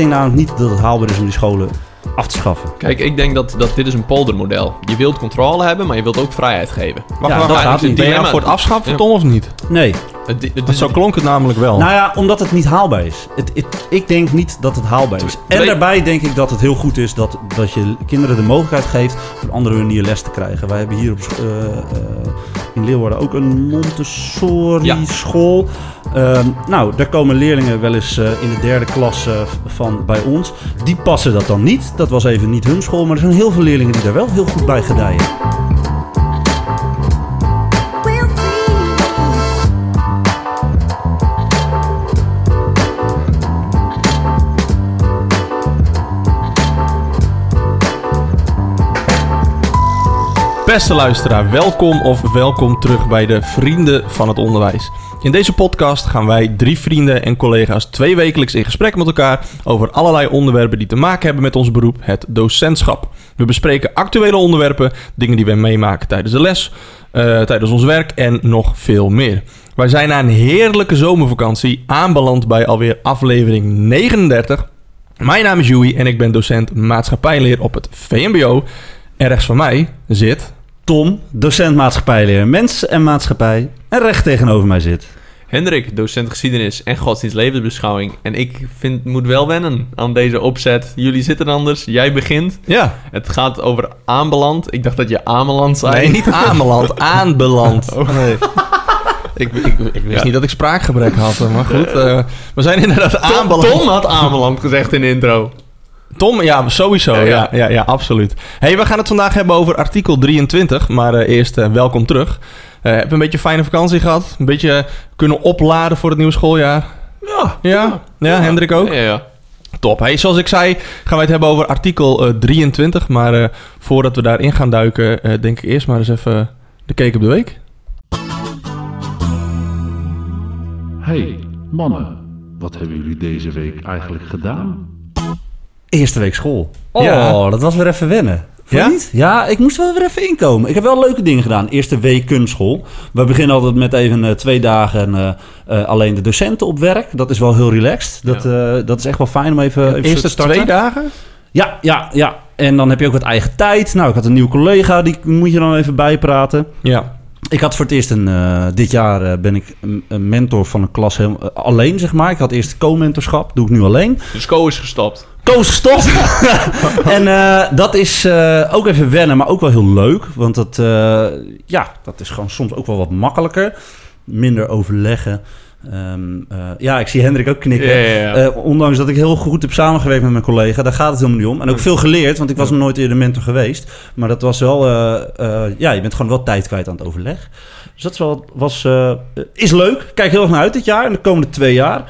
denk namelijk niet dat het haalbaar is om die scholen af te schaffen. Kijk, ik denk dat, dat dit is een poldermodel. Je wilt controle hebben, maar je wilt ook vrijheid geven. Wacht, Ja, dat gaat niet. Ben je nou Dilemma- voor het afschaffen. Tom, of niet? Nee. Het, het zo klonk het namelijk wel. Nou ja, omdat het niet haalbaar is. Het, het- ik denk niet dat het haalbaar is. En daarbij denk ik dat het heel goed is dat, dat je kinderen de mogelijkheid geeft op een andere manier les te krijgen. Wij hebben hier op, eh, eh, in Leeuwarden ook een Montessori Ja. school. Ehm, nou, daar komen leerlingen wel eens eh, in de derde klas eh, van bij ons. Die passen dat dan niet. Dat was even niet hun school, maar er zijn heel veel leerlingen die daar wel heel goed bij gedijen. Beste luisteraar, welkom of welkom terug bij de Vrienden van het Onderwijs. In deze podcast gaan wij, drie vrienden en collega's, twee wekelijks in gesprek met elkaar over allerlei onderwerpen die te maken hebben met ons beroep, het docentschap. We bespreken actuele onderwerpen, dingen die wij meemaken tijdens de les, eh, tijdens ons werk en nog veel meer. Wij zijn na een heerlijke zomervakantie aanbeland bij alweer aflevering 39. Mijn naam is Joey en ik ben docent maatschappijleer op het VMBO. En rechts van mij zit Tom, docent maatschappijleer, mens en maatschappij. En recht tegenover mij zit. Hendrik, docent geschiedenis en godsdienst levensbeschouwing. En ik vind, moet wel wennen aan deze opzet. Jullie zitten anders, jij begint. Ja. Het gaat over aanbeland. Ik dacht dat je Ameland zei. Nee, niet aanbeland, aanbeland. Oh. Nee. Ik, ik, ik wist Ja. niet dat ik spraakgebrek had, maar goed. eh, we zijn inderdaad Tom, aanbeland. Tom had Ameland gezegd in de intro. Tom, ja, sowieso. Ja, Ja, ja. ja. Ja, absoluut. hey, we gaan het vandaag hebben over artikel 23. Maar eh, eerst eh, welkom terug. Eh heb je een beetje fijne vakantie gehad? Een beetje kunnen opladen voor het nieuwe schooljaar? Ja. Ja? Ja, Hendrik ook? Ja, ja. Top. Hey, zoals ik zei, gaan wij het hebben over artikel eh, 23. Maar eh, voordat we daarin gaan duiken, eh, denk ik eerst maar eens even de cake op de week. Hey, mannen, wat hebben jullie deze week eigenlijk gedaan? Eerste week school. Oh, Ja. dat was weer even wennen. Ja? niet? Ja, ik moest wel weer even inkomen. Ik heb wel leuke dingen gedaan. Eerste week kunstschool. We beginnen altijd met even eh, twee dagen eh, alleen de docenten op werk. Dat is wel heel relaxed. Dat, dat is echt wel fijn om even, even Eerste te starten. twee dagen? Ja, ja, ja. En dan heb je ook wat eigen tijd. Nou, ik had een nieuwe collega, die moet je dan even bijpraten. Ja. Ik had voor het eerst een... eh, dit jaar eh, ben ik een, mentor van een klas heel, eh, alleen, zeg maar. Ik had eerst co-mentorschap. Doe ik nu alleen. Dus Co is gestopt. Koos gestopt. en dat is ook even wennen, maar ook wel heel leuk. Want dat, ja, dat is gewoon soms ook wel wat makkelijker. Minder overleggen. Ehm, eh, ja, ik zie Hendrik ook knikken. Ja, ja, ja. Eh, ondanks dat ik heel goed heb samengewerkt met mijn collega, daar gaat het helemaal niet om. En ook veel geleerd, want ik was nog nooit eerder mentor geweest. Maar dat was wel, eh, ja, je bent gewoon wel tijd kwijt aan het overleg. Dus dat is, wel, was, is leuk. Kijk heel erg naar uit dit jaar en de komende twee jaar.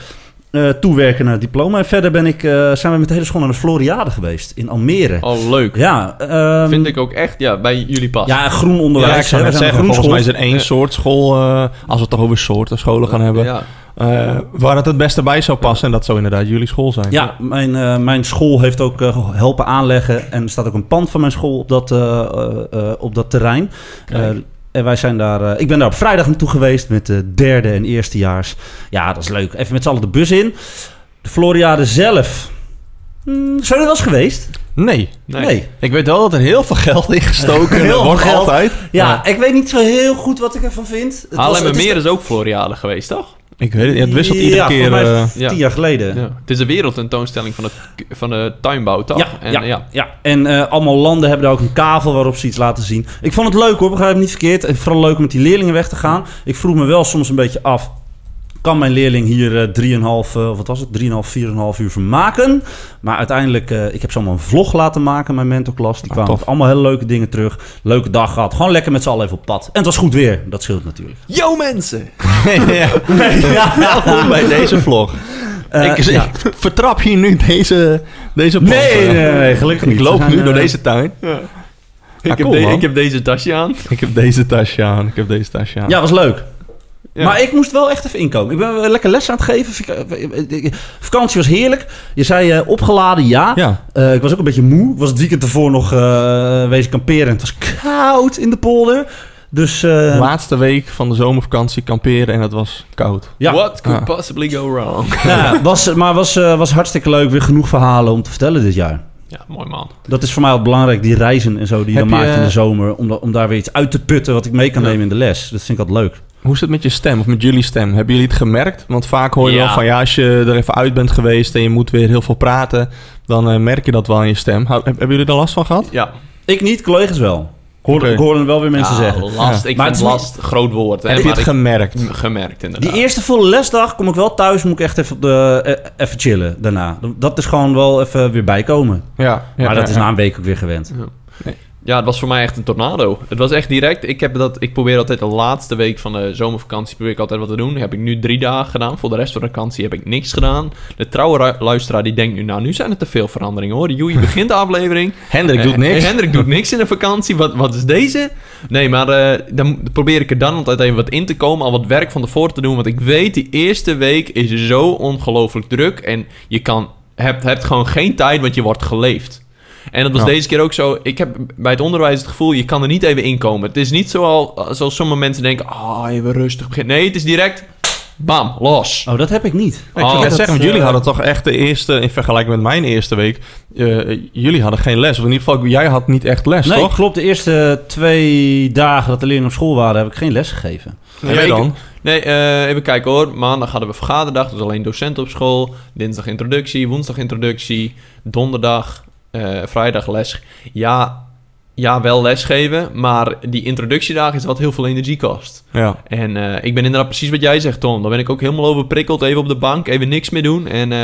Eh, toewerken naar het diploma. En verder ben ik, eh, zijn we met de hele school naar de Floriade geweest in Almere. Oh, leuk. Ja, ehm, Vind ik ook echt, ja, bij jullie pas. Ja, groen onderwijs. Ja, ik zou zeggen, volgens mij is er één Ja. soort school, eh, als we het toch over soorten scholen gaan hebben, Ja. eh, waar het het beste bij zou passen. En dat zou inderdaad jullie school zijn. Ja, mijn, eh, mijn school heeft ook eh, helpen aanleggen. En er staat ook een pand van mijn school op dat, eh, eh, eh, op dat terrein. En wij zijn daar, eh, ik ben daar op vrijdag naartoe geweest met de derde en eerstejaars. Ja, dat is leuk. Even met z'n allen de bus in. De Floriade zelf. Hmm, zijn jullie wel eens geweest? Nee. Nee. Ik weet wel dat er heel veel geld in gestoken Heel veel wordt geld. altijd. Ja, ik weet niet zo heel goed wat ik ervan vind. Het was- het is Haarlemmermeer de- is ook Floriade geweest, toch? Ik weet het, ja, het wisselt iedere Ja, keer. voor mij Ja. tien jaar geleden. Ja. Het is een wereldtentoonstelling van, het, van de tuinbouw, toch? Ja, en, ja, ja. ja. en eh, allemaal landen hebben daar ook een kavel waarop ze iets laten zien. Ik vond het leuk hoor, begrijp me niet verkeerd. En vooral leuk om met die leerlingen weg te gaan. Ik vroeg me wel soms een beetje af... kan mijn leerling hier eh 3,5, eh, wat was het, 3,5, 4,5 uur vermaken? Maar uiteindelijk, eh, ik heb ze allemaal een vlog laten maken, mijn mentorklas. Die Ah, kwamen allemaal hele leuke dingen terug. Leuke dag gehad. Gewoon lekker met z'n allen even op pad. En het was goed weer, dat scheelt natuurlijk. Yo mensen! ja. Welkom bij deze vlog. Eh, ik, ja. ik vertrap hier nu deze, deze plant, Nee, eh. nee, nee, gelukkig niet. Ik loop nu door eh, deze tuin. Ik, heb cool, de- man. ik heb deze tasje aan. Ik heb deze tasje aan. Ik heb deze tasje aan. Ja, was leuk. Ja. Maar ik moest wel echt even inkomen. Ik ben wel lekker les aan het geven. Vak- Vakantie was heerlijk. Je zei eh, opgeladen, ja. Ja. Eh, ik was ook een beetje moe. Ik was het weekend ervoor nog eh wezen kamperen. En het was koud in de polder. Dus eh, Laatste week van de zomervakantie kamperen en het was koud. ja, What could possibly go wrong? ja was, maar was, eh, was hartstikke leuk. Weer genoeg verhalen om te vertellen dit jaar. Ja, mooi man. Dat is voor mij ook belangrijk, die reizen en zo die je Heb dan je, maakt in de eh, zomer. Om, da- om daar weer iets uit te putten wat ik mee kan Ja. nemen in de les. Dat vind ik altijd leuk. Hoe is het met je stem of met jullie stem? Hebben jullie het gemerkt? Want vaak hoor je Ja. wel van ja, als je er even uit bent geweest en je moet weer heel veel praten, dan eh, merk je dat wel in je stem. Hebben jullie er last van gehad? Ja. Ik niet, collega's wel. Ik hoorde, Oké. ik hoorde wel weer mensen Ja, zeggen. Last. Ja. Ik Maar vind het is last groot woord. Hè, Heb je het ik- gemerkt? gemerkt, inderdaad. Die eerste volle lesdag kom ik wel thuis, moet ik echt even, op de, eh, even chillen daarna. Dat is gewoon wel even weer bijkomen. Ja, ja, maar dat ja, is ja. na een week ook weer gewend. Ja, het was voor mij echt een tornado. Het was echt direct. Ik, heb dat, ik probeer altijd de laatste week van de zomervakantie probeer ik altijd wat te doen. Heb ik nu drie dagen gedaan. Voor de rest van de vakantie heb ik niks gedaan. De trouwe luisteraar die denkt nu, nou, nu zijn er te veel veranderingen hoor. Joey begint de aflevering. Hendrik doet Eh, niks. eh, Hendrik doet niks in de vakantie. Wat, wat is deze? Nee, maar eh, dan probeer ik er dan altijd even wat in te komen. Al wat werk van tevoren te doen. Want ik weet, die eerste week is zo ongelooflijk druk. En je kan, hebt, hebt gewoon geen tijd, want je wordt geleefd. En dat was Ja. deze keer ook zo. Ik heb bij het onderwijs het gevoel, je kan er niet even inkomen. Het is niet zoals, zoals sommige mensen denken, ah, even rustig beginnen. Nee, het is direct, bam, los. Oh, dat heb ik niet. Ik Oh, dat, zeggen, want jullie eh, hadden toch echt de eerste, in vergelijking met mijn eerste week, eh, jullie hadden geen les. Of in ieder geval, jij had niet echt les, Nee, toch? klopt. De eerste twee dagen dat de leerlingen op school waren, heb ik geen les gegeven. En jij dan? Nee, eh, even kijken hoor. Maandag hadden we vergaderdag, dus alleen docenten op school. Dinsdag introductie, woensdag introductie. Donderdag, eh, vrijdag les. Ja, ja, wel lesgeven, maar die introductiedag is wat heel veel energie kost. Ja. En eh, ik ben inderdaad precies wat jij zegt, Tom. Daar ben ik ook helemaal overprikkeld. Even op de bank, even niks meer doen. En eh,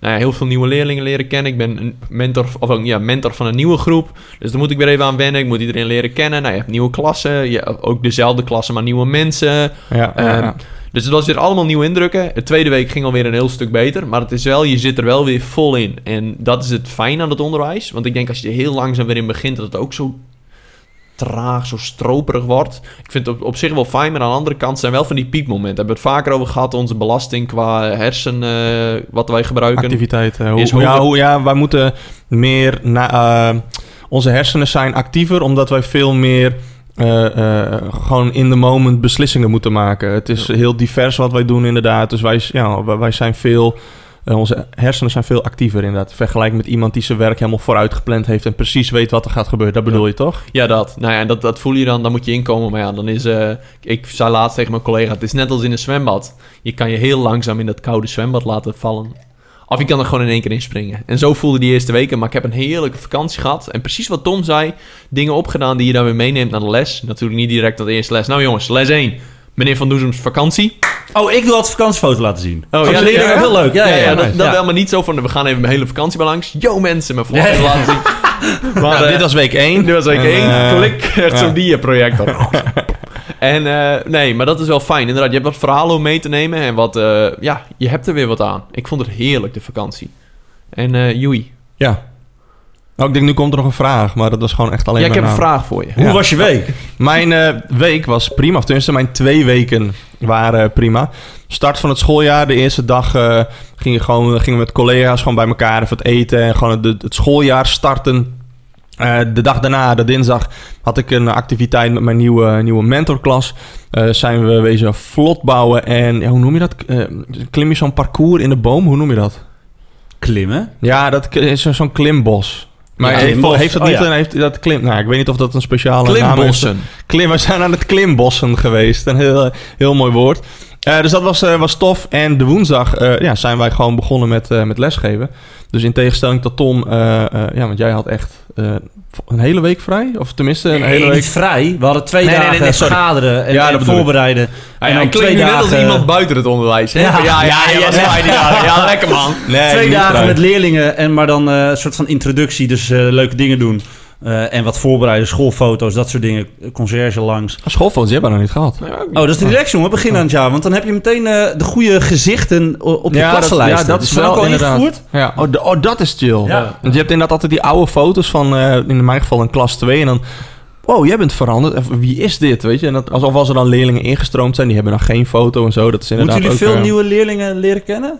nou ja, heel veel nieuwe leerlingen leren kennen. Ik ben een mentor, of ja, mentor van een nieuwe groep. Dus daar moet ik weer even aan wennen. Ik moet iedereen leren kennen. Nou, je hebt nieuwe klassen. Je, ook dezelfde klassen, maar nieuwe mensen. Ja, ja, Ehm, ja. Dus het was weer allemaal nieuwe indrukken. De tweede week ging alweer een heel stuk beter. Maar het is wel, je zit er wel weer vol in. En dat is het fijn aan het onderwijs. Want ik denk als je er heel langzaam weer in begint, dat het ook zo traag, zo stroperig wordt. Ik vind het op, op zich wel fijn, maar aan de andere kant zijn wel van die piekmomenten. Hebben we het vaker over gehad, onze belasting qua hersen, eh, wat wij gebruiken. Activiteiten. Hoe, is hoe- ja, hoe, ja, wij moeten meer... Na, eh, onze hersenen zijn actiever omdat wij veel meer... eh, eh, gewoon in the moment beslissingen moeten maken. Het is heel divers wat wij doen inderdaad. Dus wij, ja, wij zijn veel... eh, onze hersenen zijn veel actiever inderdaad. Vergelijking met iemand die zijn werk helemaal vooruit gepland heeft... en precies weet wat er gaat gebeuren. Dat bedoel je toch? Ja, dat. Nou ja, dat, dat voel je dan. Dan moet je inkomen. Maar ja, dan is... ik zei laatst tegen mijn collega... Het is net als in een zwembad. Je kan je heel langzaam in dat koude zwembad laten vallen. Of je kan er gewoon in één keer inspringen. En zo voelde die eerste weken. Maar ik heb een heerlijke vakantie gehad. En precies wat Tom zei. Dingen opgedaan die je dan weer meeneemt naar de les. Natuurlijk niet direct de eerste les. Nou jongens, les 1. Meneer Van Doezems vakantie. Oh, ik wil altijd vakantiefoto laten zien. Oh, ja, heel leuk. Ja, ja, ja, dat, dat wel, maar niet zo van... We gaan even mijn hele vakantie bij langs. Yo mensen, mijn foto's laten zien. Maar, Nou, eh, dit was week 1. dit was week En, 1. eh, Klik, echt zo'n dia-projector. en eh, nee, maar dat is wel fijn. Inderdaad, je hebt wat verhalen om mee te nemen. En wat, eh, ja, je hebt er weer wat aan. Ik vond het heerlijk, de vakantie. En eh Joey, Ja. Nou, ik denk, nu komt er nog een vraag, maar dat was gewoon echt alleen ja, ik heb een vraag voor je. Hoe Ja. was je week? Mijn eh, week was prima. Of tenminste, mijn twee weken waren prima. Start van het schooljaar. De eerste dag eh, gingen, gewoon, gingen we met collega's gewoon bij elkaar even het eten. En gewoon het, het schooljaar starten. Eh, de dag daarna, de dinsdag, had ik een activiteit met mijn nieuwe, nieuwe mentorklas. Eh, zijn we wezen vlot bouwen. En ja, hoe noem je dat? Eh, klim je zo'n parcours in de boom? Hoe noem je dat? Klimmen. Ja, dat is zo- zo'n klimbos. Maar Ja, heeft, dat Oh, niet ja. heeft dat klim? Nou, ik weet niet of dat een speciale naam is. Klimbossen. Klim, we zijn aan het klimbossen geweest. Een heel, heel mooi woord. Dus dat was, was tof. En de woensdag ja, zijn wij gewoon begonnen met, met lesgeven. Dus in tegenstelling tot Tom, ja, want jij had echt eh, een hele week vrij. Of tenminste een Nee, hele week. niet vrij. We hadden twee Nee, dagen nee, vergaderen en, Ja, voorbereiden. En dan twee nu net als dagen, iemand buiten het onderwijs. Hè? Ja. Ja, ja, ja, Ja, ja, ja. ja, ja, ja, lekker man. Nee, twee dagen vrij. met leerlingen en maar dan eh, een soort van introductie. Dus eh, leuke dingen doen. Eh, en wat voorbereiden, schoolfoto's, dat soort dingen. Conciërge langs. Schoolfoto's, die hebben we nog niet gehad. Oh, dat is relax, jongen. Begin aan het jaar. Want dan heb je meteen eh, de goede gezichten op je Ja, klassenlijst. ja, dat is wel ook al inderdaad. ingevoerd? Ja, oh, de- oh, dat is chill. Ja. Want je hebt inderdaad altijd die oude foto's van, eh, in mijn geval een klas 2. En dan, wow, jij bent veranderd. Wie is dit, weet je? En dat, alsof als er dan leerlingen ingestroomd zijn, die hebben dan geen foto en zo. Dat is inderdaad Moeten jullie ook, veel nieuwe leerlingen leren kennen?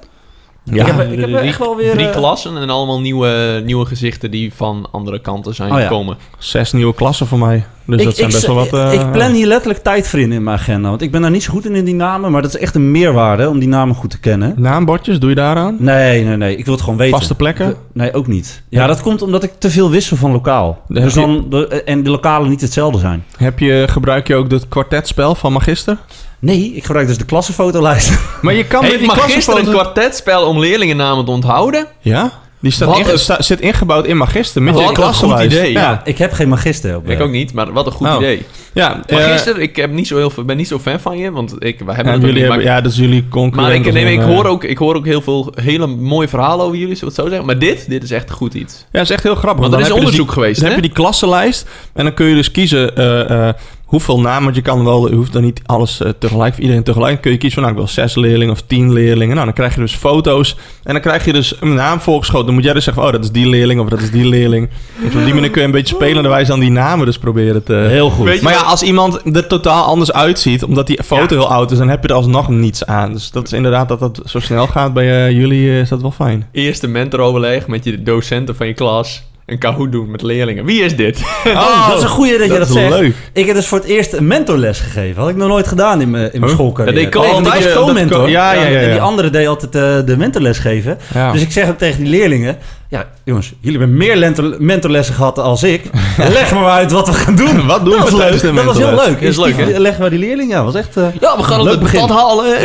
Ja, ik heb, ik heb Drie- echt wel weer... Drie eh, klassen en allemaal nieuwe, nieuwe gezichten die van andere kanten zijn Oh ja. gekomen. zes nieuwe klassen voor mij. Dus dat zijn best wel wat... eh, ik plan hier letterlijk tijd voor in in mijn agenda. Want ik ben daar niet zo goed in, in die namen. Maar dat is echt een meerwaarde om die namen goed te kennen. Naambordjes, doe je daaraan? Nee, nee, nee. Ik wil het gewoon weten. Vaste plekken? Nee, ook niet. Ja, dat komt omdat ik te veel wissel van lokaal. Dus je- dan, de- en de lokalen niet hetzelfde zijn. Heb je, gebruik je ook het kwartetspel van Magister? Nee, ik gebruik dus de klassenfotolijst. Maar je kan met Heeft die Magister een kwartetspel om leerlingennamen te onthouden? Ja? Die staat sta- zit ingebouwd in Magister met Wat je een klassenlijst. goed idee. Ja, ik heb geen magister op. Ik eh. ook niet, maar wat een goed Oh. idee. ja, eh, Magister, ik heb niet zo heel veel, ben niet zo fan van je, want ik, we hebben jullie hebben, maar- ja, dat is jullie concurrent. Maar ik, nee, ik, eh, hoor ook, ik hoor ook heel veel hele mooie verhalen over jullie, zullen we het zo zeggen. Maar dit, dit is echt goed iets. Ja, dat is echt heel grappig. Want er is dus onderzoek die- geweest, Dan hè? heb je die klassenlijst en dan kun je dus kiezen eh, eh, hoeveel namen. Want je kan wel, je hoeft dan niet alles eh, tegelijk, voor iedereen tegelijk. Kun je kiezen van, nou, ik wil zes leerlingen of tien leerlingen. Nou, dan krijg je dus foto's en dan krijg je dus een naam voorgeschoten. Dan moet jij dus zeggen, van, oh, dat is die leerling of dat is die leerling. Dus op die manier kun je een beetje spelenderwijs aan die namen dus proberen te... Heel goed. Maar ja, als iemand er totaal anders uitziet, omdat die foto heel oud is, dan heb je er alsnog niets aan. Dus dat is inderdaad dat dat zo snel gaat bij eh, jullie, eh, is dat wel fijn. Eerste mentoroverleg met je docenten van je klas. Een kahoot doen met leerlingen. Wie is dit? Oh, dat is een goeie dat, je dat is zegt. leuk. Ik heb dus voor het eerst een mentorles gegeven. Had ik nog nooit gedaan in mijn, in mijn Huh? schoolcarrière. Dat deed want altijd. ik was Dat- co-mentor. dat- ja, ja, ja, En die andere deed altijd eh, de mentorles geven. Ja. Dus ik zeg ook tegen die leerlingen... Ja, jongens, jullie hebben meer mentorlessen gehad als ik. Leg maar uit wat we gaan doen. Wat doen we dat was tijdens leuk. de Dat was heel leuk. Is leuk, hè? Leggen we die leerlingen. Ja, was echt... eh, Ja, we gaan Leuk het begin. halen.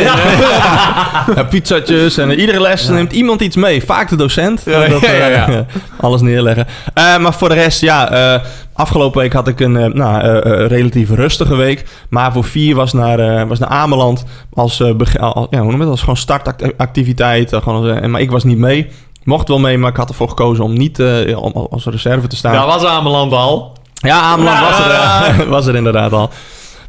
Ja, pizzatjes en iedere les neemt iemand iets mee. Vaak de docent. Ja, dat, ja, ja, eh, ja. alles neerleggen. Eh, maar voor de rest, ja. eh, afgelopen week had ik een nou, eh, eh, relatief rustige week. Maar voor vier was naar, eh, was naar Ameland. Als, eh, ja, hoe noem je dat? Als gewoon startactiviteit. gewoon als, maar ik was niet mee. Mocht wel mee, maar ik had ervoor gekozen om niet om als reserve te staan. Daar was Ameland al. Ja, Ameland was, er, eh, was er inderdaad al.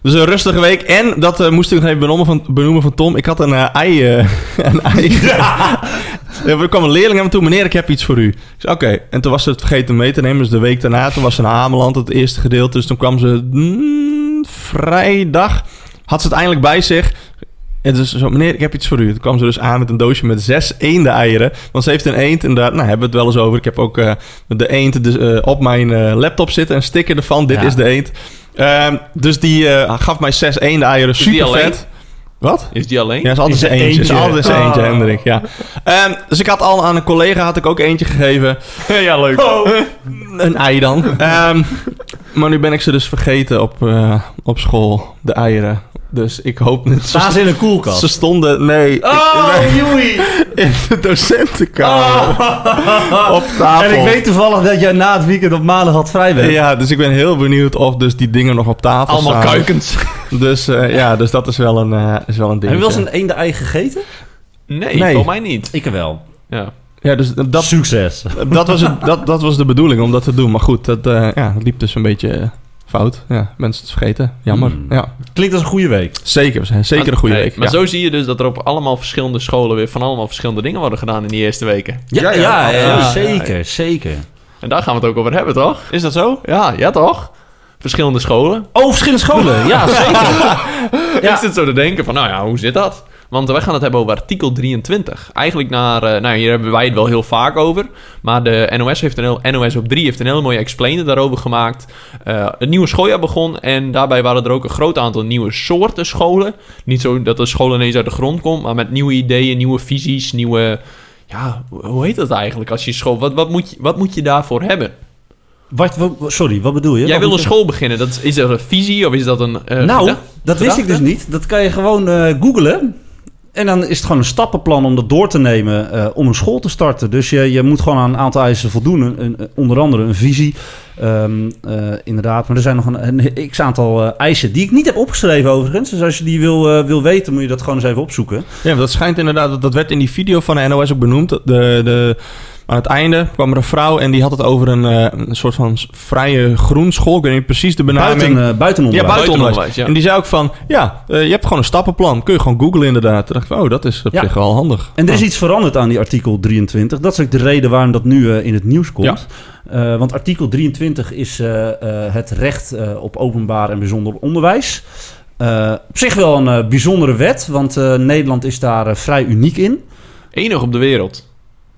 Dus een rustige week. En dat eh, moest ik nog even benoemen van, benoemen van Tom. Ik had een ei... eh, een ei. Er kwam een leerling aan me toe. Meneer, ik heb iets voor u. Oké. En toen was ze het vergeten mee te nemen. Dus de week daarna, toen was ze naar Ameland, het eerste gedeelte. Dus toen kwam ze mm, vrijdag. Had ze het eindelijk bij zich. En dus zo, meneer, ik heb iets voor u. Toen kwam ze dus aan met een doosje met zes eenden-eieren. Want ze heeft een eend, inderdaad. Nou, hebben we het wel eens over. Ik heb ook eh, de eend dus, eh, op mijn eh, laptop zitten. Een sticker ervan. Dit Ja. is de eend. Ehm, dus die gaf mij zes eenden-eieren. Super vet. Wat? Is die alleen? Ja, is altijd Is eentje. Is altijd zijn eentje, Oh. Hendrik. Ja. Ehm, dus ik had al aan een collega had ik ook eentje gegeven. ja, leuk. Een ei dan. Ehm, maar nu ben ik ze dus vergeten op, op school. De eieren. Dus ik hoop niet... Staan ze in een koelkast? Ze stonden, nee, Oh, joei. in de docentenkamer. Op tafel. En ik weet toevallig dat jij na het weekend op maandag had vrij bent. Ja, dus ik ben heel benieuwd of dus die dingen nog op tafel Allemaal staan. kuikens. Dus eh, ja, dus dat is wel een, eh, is wel een ding. Heb je wel eens een eende-ei gegeten? Nee, Nee. voor mij niet. Ik wel. Ja. Ja, dus dat, Succes. dat, was het, dat, dat was de bedoeling om dat te doen. Maar goed, dat, eh, ja, dat liep dus een beetje fout. Ja, mensen het vergeten. Jammer. Hmm. Ja, Klinkt als een goede week. zeker. Zeker een goede Hey, week. Maar ja. zo zie je dus dat er op allemaal verschillende scholen weer van allemaal verschillende dingen worden gedaan in die eerste weken. Ja, Ja, ja, ja, ja, ja. zeker, zeker. En daar gaan we het ook over hebben, toch? Is dat zo? Ja, ja toch? Verschillende scholen. Oh, verschillende scholen. Ja, zeker. Ik zit zo te denken van, nou ja, hoe zit dat? Want wij gaan het hebben over artikel 23. Eigenlijk naar, eh, nou hier hebben wij het wel heel vaak over. Maar de NOS, heeft een heel, NOS op 3 heeft een hele mooie explainer daarover gemaakt. Eh het nieuwe schooljaar begon en daarbij waren er ook een groot aantal nieuwe soorten scholen. Niet zo dat de school ineens uit de grond komt, maar met nieuwe ideeën, nieuwe visies, nieuwe... Ja, hoe heet dat eigenlijk als je school... Wat, wat, moet, je, wat moet je daarvoor hebben? Wat, wat- sorry, wat bedoel je? Jij wil een je- school beginnen. Dat is, dat een visie of is dat een... eh, Nou, dat wist ik dus niet. Dat kan je gewoon eh googlen. En dan is het gewoon een stappenplan om dat door te nemen eh, om een school te starten. Dus je, je moet gewoon aan een aantal eisen voldoen. Een, onder andere een visie. Ehm, eh, inderdaad, maar er zijn nog een, x-aantal eh, eisen die ik niet heb opgeschreven overigens. Dus als je die wil, wil weten, moet je dat gewoon eens even opzoeken. Ja, dat schijnt inderdaad, dat- dat werd in die video van de NOS ook benoemd. De, de, aan het einde kwam er een vrouw en die had het over een, eh, een soort van vrije groenschool. Ik weet niet precies de benaming. Buiten, eh buitenonderwijs. Ja, buitenonderwijs. Ja. En die zei ook van, ja, eh, je hebt gewoon een stappenplan. Kun je gewoon googlen inderdaad. Toen dacht ik, van, oh, dat is op Ja. zich wel handig. En er is iets veranderd aan die artikel 23. Dat is ook de reden waarom dat nu eh, in het nieuws komt. Eh, want artikel 23 is eh, eh, het recht eh, op openbaar en bijzonder onderwijs. Eh, op zich wel een eh, bijzondere wet, want eh, Nederland is daar vrij uniek in. Enig op de wereld.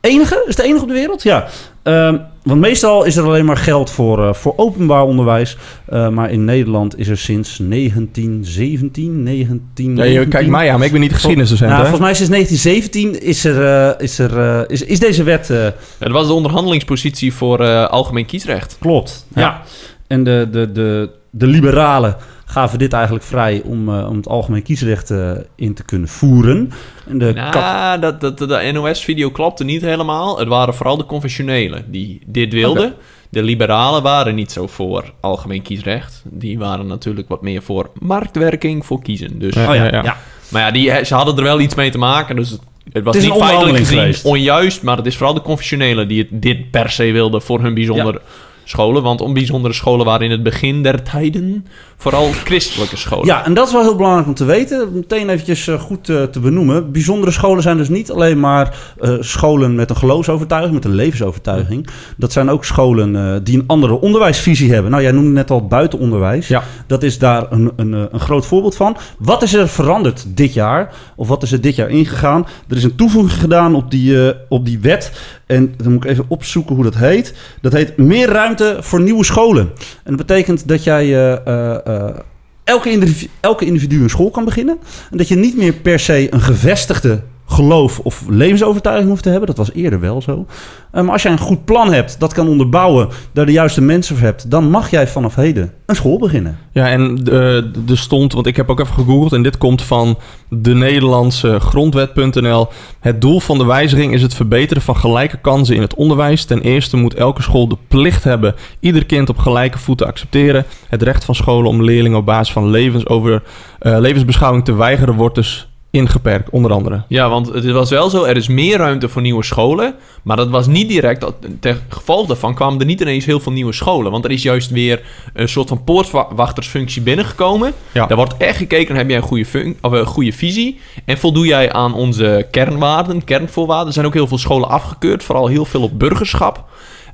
Enige? Is het enige op de wereld? Ja. Ehm, want meestal is er alleen maar geld voor, eh, voor openbaar onderwijs. Eh, maar in Nederland is er sinds 1917, 19... Ja, je kijkt mij aan, maar ik ben niet geschiedenisdocent, Nou, hè? volgens mij is sinds 1917 is, er, eh, is, er, eh, is, is deze wet... eh, Het was de onderhandelingspositie voor eh, algemeen kiesrecht. klopt. Ja. Ja. En de, de, de, de liberalen gaven dit eigenlijk vrij om, eh, om het algemeen kiesrecht eh, in te kunnen voeren. En de kat- Nou, dat, dat, de NOS-video klopte niet helemaal. Het waren vooral de conventionelen die dit wilden. De liberalen waren niet zo voor algemeen kiesrecht. Die waren natuurlijk wat meer voor marktwerking, voor kiezen. Dus, Ja. Oh ja, ja. ja. Maar ja, die, ze hadden er wel iets mee te maken. Dus het, het was Het niet feitelijk gezien geweest. onjuist. Maar het is vooral de conventionelen die het, dit per se wilden voor hun bijzondere scholen. Want om bijzondere scholen waren in het begin der tijden vooral christelijke scholen. Ja, en dat is wel heel belangrijk om te weten. Meteen eventjes eh, goed eh, te benoemen. Bijzondere scholen zijn dus niet alleen maar eh, scholen met een geloofsovertuiging, met een levensovertuiging. Dat zijn ook scholen die een andere onderwijsvisie hebben. Nou, jij noemde net al buitenonderwijs. Ja. Dat is daar een, een, een groot voorbeeld van. Wat is er veranderd dit jaar? Of wat is er dit jaar ingegaan? Er is een toevoeging gedaan op die, op die wet. En dan moet ik even opzoeken hoe dat heet. Dat heet meer ruimte voor nieuwe scholen. En dat betekent dat jij eh, eh, eh, elke, individu, elke individu een school kan beginnen. En dat je niet meer per se een gevestigde geloof of levensovertuiging hoeft te hebben. Dat was eerder wel zo. Eh, maar als jij een goed plan hebt, dat kan onderbouwen, daar de juiste mensen voor hebt, dan mag jij vanaf heden een school beginnen. Ja, en eh, er stond, want ik heb ook even gegoogeld en dit komt van de Nederlandse grondwet.nl. Het doel van de wijziging is het verbeteren van gelijke kansen in het onderwijs. Ten eerste moet elke school de plicht hebben ieder kind op gelijke voet te accepteren. Het recht van scholen om leerlingen op basis van levensover, eh, levensbeschouwing te weigeren wordt dus ingeperkt, onder andere. Ja, want het was wel zo, er is meer ruimte voor nieuwe scholen. Maar dat was niet direct, ten gevolge daarvan kwamen er niet ineens heel veel nieuwe scholen. Want er is juist weer een soort van poortwachtersfunctie binnengekomen. Ja. Daar wordt echt gekeken, heb jij een goede, func- of een goede visie? En voldoe jij aan onze kernwaarden, kernvoorwaarden? Er zijn ook heel veel scholen afgekeurd, vooral heel veel op burgerschap.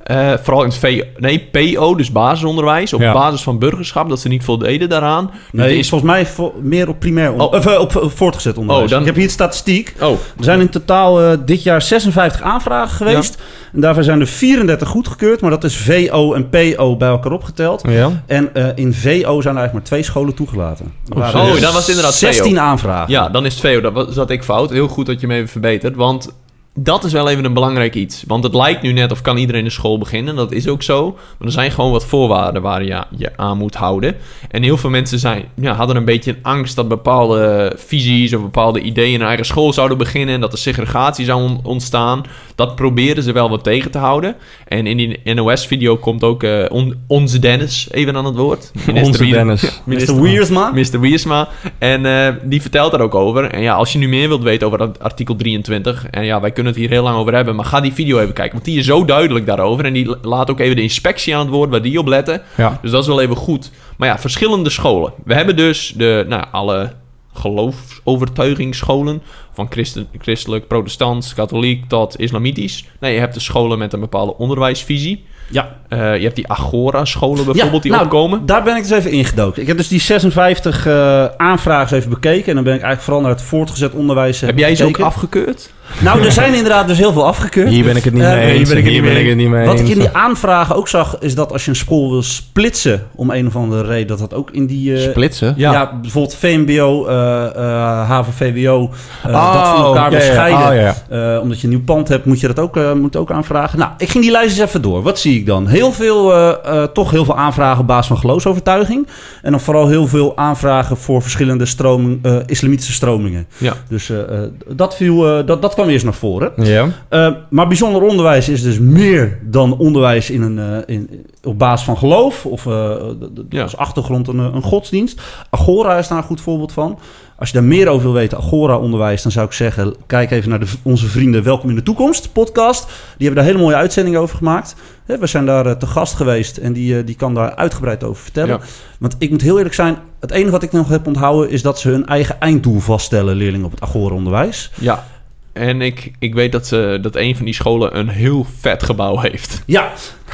Eh, vooral in het v nee, PO, dus basisonderwijs, op Ja. basis van burgerschap, dat ze niet voldeden daaraan. Nee, is volgens mij vo- meer op primair onder- Oh. of, eh, op voortgezet onderwijs. Oh, dan- Ik heb hier de statistiek. Oh, Er zijn in totaal eh, dit jaar 56 aanvragen geweest. En daarvan zijn er 34 goedgekeurd, maar dat is VO en PO bij elkaar opgeteld. Ja. En eh, in VO zijn er eigenlijk maar twee scholen toegelaten. Serieus? dus Oh, dat was inderdaad 16 VO. aanvragen. Ja, dan is het VO. Dat was- zat ik fout. Heel goed dat je me even verbetert. Want dat is wel even een belangrijk iets. Want het lijkt nu net of kan iedereen een school beginnen. Dat is ook zo. Maar er zijn gewoon wat voorwaarden waar je je aan moet houden. En heel veel mensen zijn, ja, hadden een beetje een angst dat bepaalde visies of bepaalde ideeën in een eigen school zouden beginnen. En dat er segregatie zou on- ontstaan. Dat proberen ze wel wat tegen te houden. En in die NOS-video komt ook eh, on- onze Dennis even aan het woord. Minister Onze Wier- Dennis. Mr. Wiersma. Mr. Wiersma. En eh, die vertelt daar ook over. En ja, als je nu meer wilt weten over dat artikel 23... en ja, wij kunnen het hier heel lang over hebben... maar ga die video even kijken, want die is zo duidelijk daarover... en die laat ook even de inspectie aan het woord waar die op letten. Ja. Dus dat is wel even goed. Maar ja, verschillende scholen. We hebben dus de, nou, alle geloofsovertuigingsscholen... van christen, christelijk, protestants, katholiek tot islamitisch. Nee, je hebt de scholen met een bepaalde onderwijsvisie... Ja. Eh, je hebt die Agora-scholen bijvoorbeeld Ja, die nou, opkomen. Daar ben ik dus even ingedoken. Ik heb dus die 56 eh aanvragen even bekeken. En dan ben ik eigenlijk vooral naar het voortgezet onderwijs Heb jij ze ook afgekeurd? Nou, er zijn inderdaad dus heel veel afgekeurd. Hier ben ik het niet Eh, mee hier eens. ben ik het Hier niet ben mee ik het niet mee Wat ik in die aanvragen ook zag, is dat als je een school wil splitsen om een of andere reden, dat dat ook in die... eh, Splitsen? ja. bijvoorbeeld VMBO, eh eh HAVO-VWO, eh, Oh, dat van elkaar ja, wil ja. scheiden. Oh, Eh, omdat je een nieuw pand hebt, moet je dat ook, eh, moet ook aanvragen. Nou, ik ging die lijst eens even door. Wat zie ik dan? Heel veel, eh, eh, toch heel veel aanvragen op basis van geloofsovertuiging. En dan vooral heel veel aanvragen voor verschillende stroming, eh, islamitische stromingen. Ja. Dus eh, eh, dat, viel, eh, dat, dat kwam eerst naar voren. Ja. Eh, maar bijzonder onderwijs is dus meer dan onderwijs in een, eh, in, op basis van geloof of eh, d- d- Ja. als achtergrond een, een godsdienst. Agora is daar een goed voorbeeld van. Als je daar meer over wil weten, Agora-onderwijs, dan zou ik zeggen: kijk even naar de, onze vrienden Welkom in de Toekomst podcast. Die hebben daar hele mooie uitzendingen over gemaakt. We zijn daar te gast geweest en die, die kan daar uitgebreid over vertellen. Ja. Want ik moet heel eerlijk zijn: het enige wat ik nog heb onthouden is dat ze hun eigen einddoel vaststellen, leerlingen op het Agora-onderwijs. Ja. En ik, ik weet dat, ze, dat een van die scholen een heel vet gebouw heeft. Ja,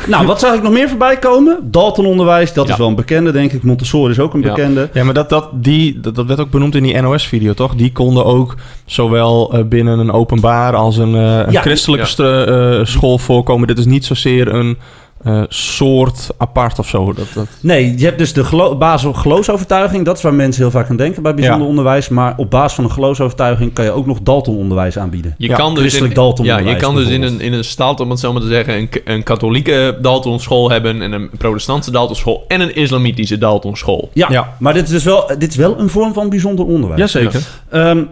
nou, wat zag ik nog meer voorbij komen? Daltononderwijs, dat Ja. is wel een bekende, denk ik. Montessori is ook een Ja. bekende. Ja, maar dat, dat, die, dat, dat werd ook benoemd in die NOS-video, toch? Die konden ook zowel eh, binnen een openbaar als een, eh, een Ja. christelijke Ja. eh, school voorkomen. Dit is niet zozeer een eh, soort apart of zo. Dat, dat... Nee, je hebt dus de gelo basis op geloofsovertuiging. Dat is waar mensen heel vaak aan denken bij bijzonder Ja. onderwijs. Maar op basis van een geloofsovertuiging kan je ook nog Daltononderwijs aanbieden. Je Ja, kan dus christelijk in, Daltononderwijs ja, je kan dus in een, in een staat, om het zo maar te zeggen, een, een katholieke Daltonschool hebben, en een protestantse Daltonschool en een islamitische Daltonschool. Ja, Ja. maar dit is dus wel, dit is wel een vorm van bijzonder onderwijs. Jazeker. Ehm,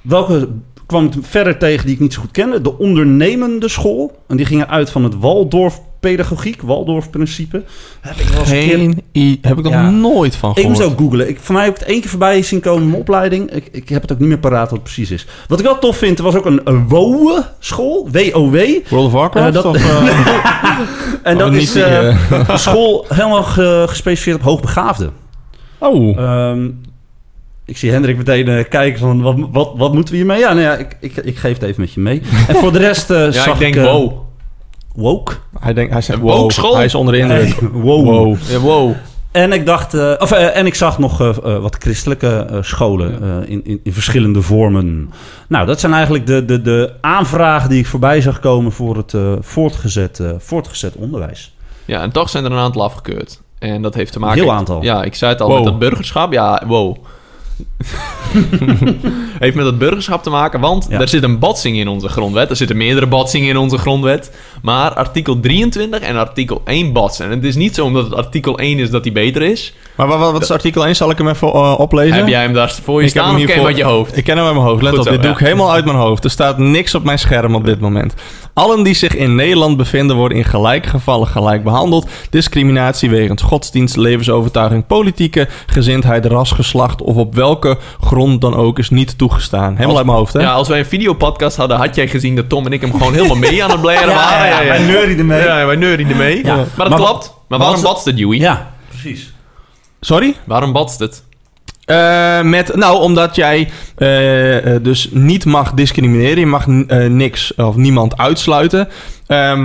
welke kwam ik verder tegen die ik niet zo goed kende? De ondernemende school. En die gingen uit van het Waldorf-pedagogiek, Waldorf-principe. Heb ik wel eens een keer... Geen i- heb ik nog Ja. nooit van Ik gehoord. moest ook googlen. Ik, voor mij heb ik het één keer voorbij zien komen in mijn opleiding. Ik, ik heb het ook niet meer paraat wat het precies is. Wat ik wel tof vind, er was ook een, een WOW-school. W-O-W. World of Warcraft? Eh, dat- of, eh, En dat is die, eh, een school helemaal ge- gespecialiseerd op hoogbegaafden. oh, Ehm, ik zie Hendrik meteen kijken van, wat, wat, wat moeten we hiermee? Ja, nou ja, ik, ik, ik geef het even met je mee. En voor de rest eh, Ja, zag ik denk, wow. Woke? hij, denkt, hij zegt Een wow. woke school? Hij is onder de indruk. Nee, wow. Wow. Ja, wow. En ik dacht, eh, of, eh, en ik zag nog eh, wat christelijke eh, scholen eh, in, in, in verschillende vormen. Nou, dat zijn eigenlijk de, de, de aanvragen die ik voorbij zag komen voor het eh, voortgezet, eh, voortgezet onderwijs. Ja, en toch zijn er een aantal afgekeurd. En dat heeft te Een maken... heel aantal. Ja, ik zei het al, Wow. met dat burgerschap. Ja, wow. heeft met dat burgerschap te maken, want Ja. er zit een botsing in onze grondwet. Er zitten meerdere botsingen in onze grondwet. Maar artikel 23 en artikel 1 botsen. En het is niet zo omdat het artikel 1 is dat die beter is. Maar wat, wat is artikel 1? Zal ik hem even eh, oplezen? Heb jij hem daar voor je Ik staan hem ken je hem hiervoor- uit je hoofd? Ik ken hem uit mijn hoofd. Let Goed op, zo, dit doe ik helemaal uit mijn hoofd. Er staat niks op mijn scherm op dit moment. Allen die zich in Nederland bevinden worden in gelijke gevallen gelijk behandeld. Discriminatie wegens godsdienst, levensovertuiging, politieke gezindheid, ras, geslacht of op welke grond dan ook is niet toegestaan. Helemaal Als- uit mijn hoofd, hè? Ja, als wij een videopodcast hadden, had jij gezien dat Tom en ik hem gewoon helemaal mee aan het blaren waren. wij neurien ermee. Ja, wij neurien ermee. Ja. Maar dat Maar klopt. Maar waarom was botst het, Joey? Ja, precies. Sorry? Waarom botst het? Eh, met, nou, omdat jij eh, eh, dus niet mag discrimineren. Je mag eh, niks of niemand uitsluiten.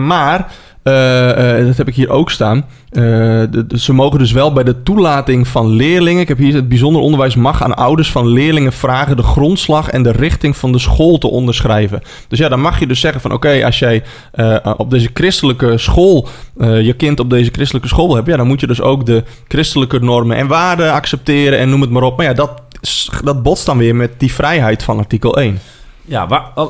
Maar, dat heb ik hier ook staan. eh, ze mogen dus wel bij de toelating van leerlingen. Ik heb hier het bijzonder onderwijs mag aan ouders van leerlingen vragen de grondslag en de richting van de school te onderschrijven. Dus ja, dan mag je dus zeggen van oké, als jij eh, op deze christelijke school eh, je kind op deze christelijke school hebben, ja, dan moet je dus ook de christelijke normen en waarden accepteren en noem het maar op. Maar ja, dat, dat botst dan weer met die vrijheid van artikel 1. Ja, waar, eh,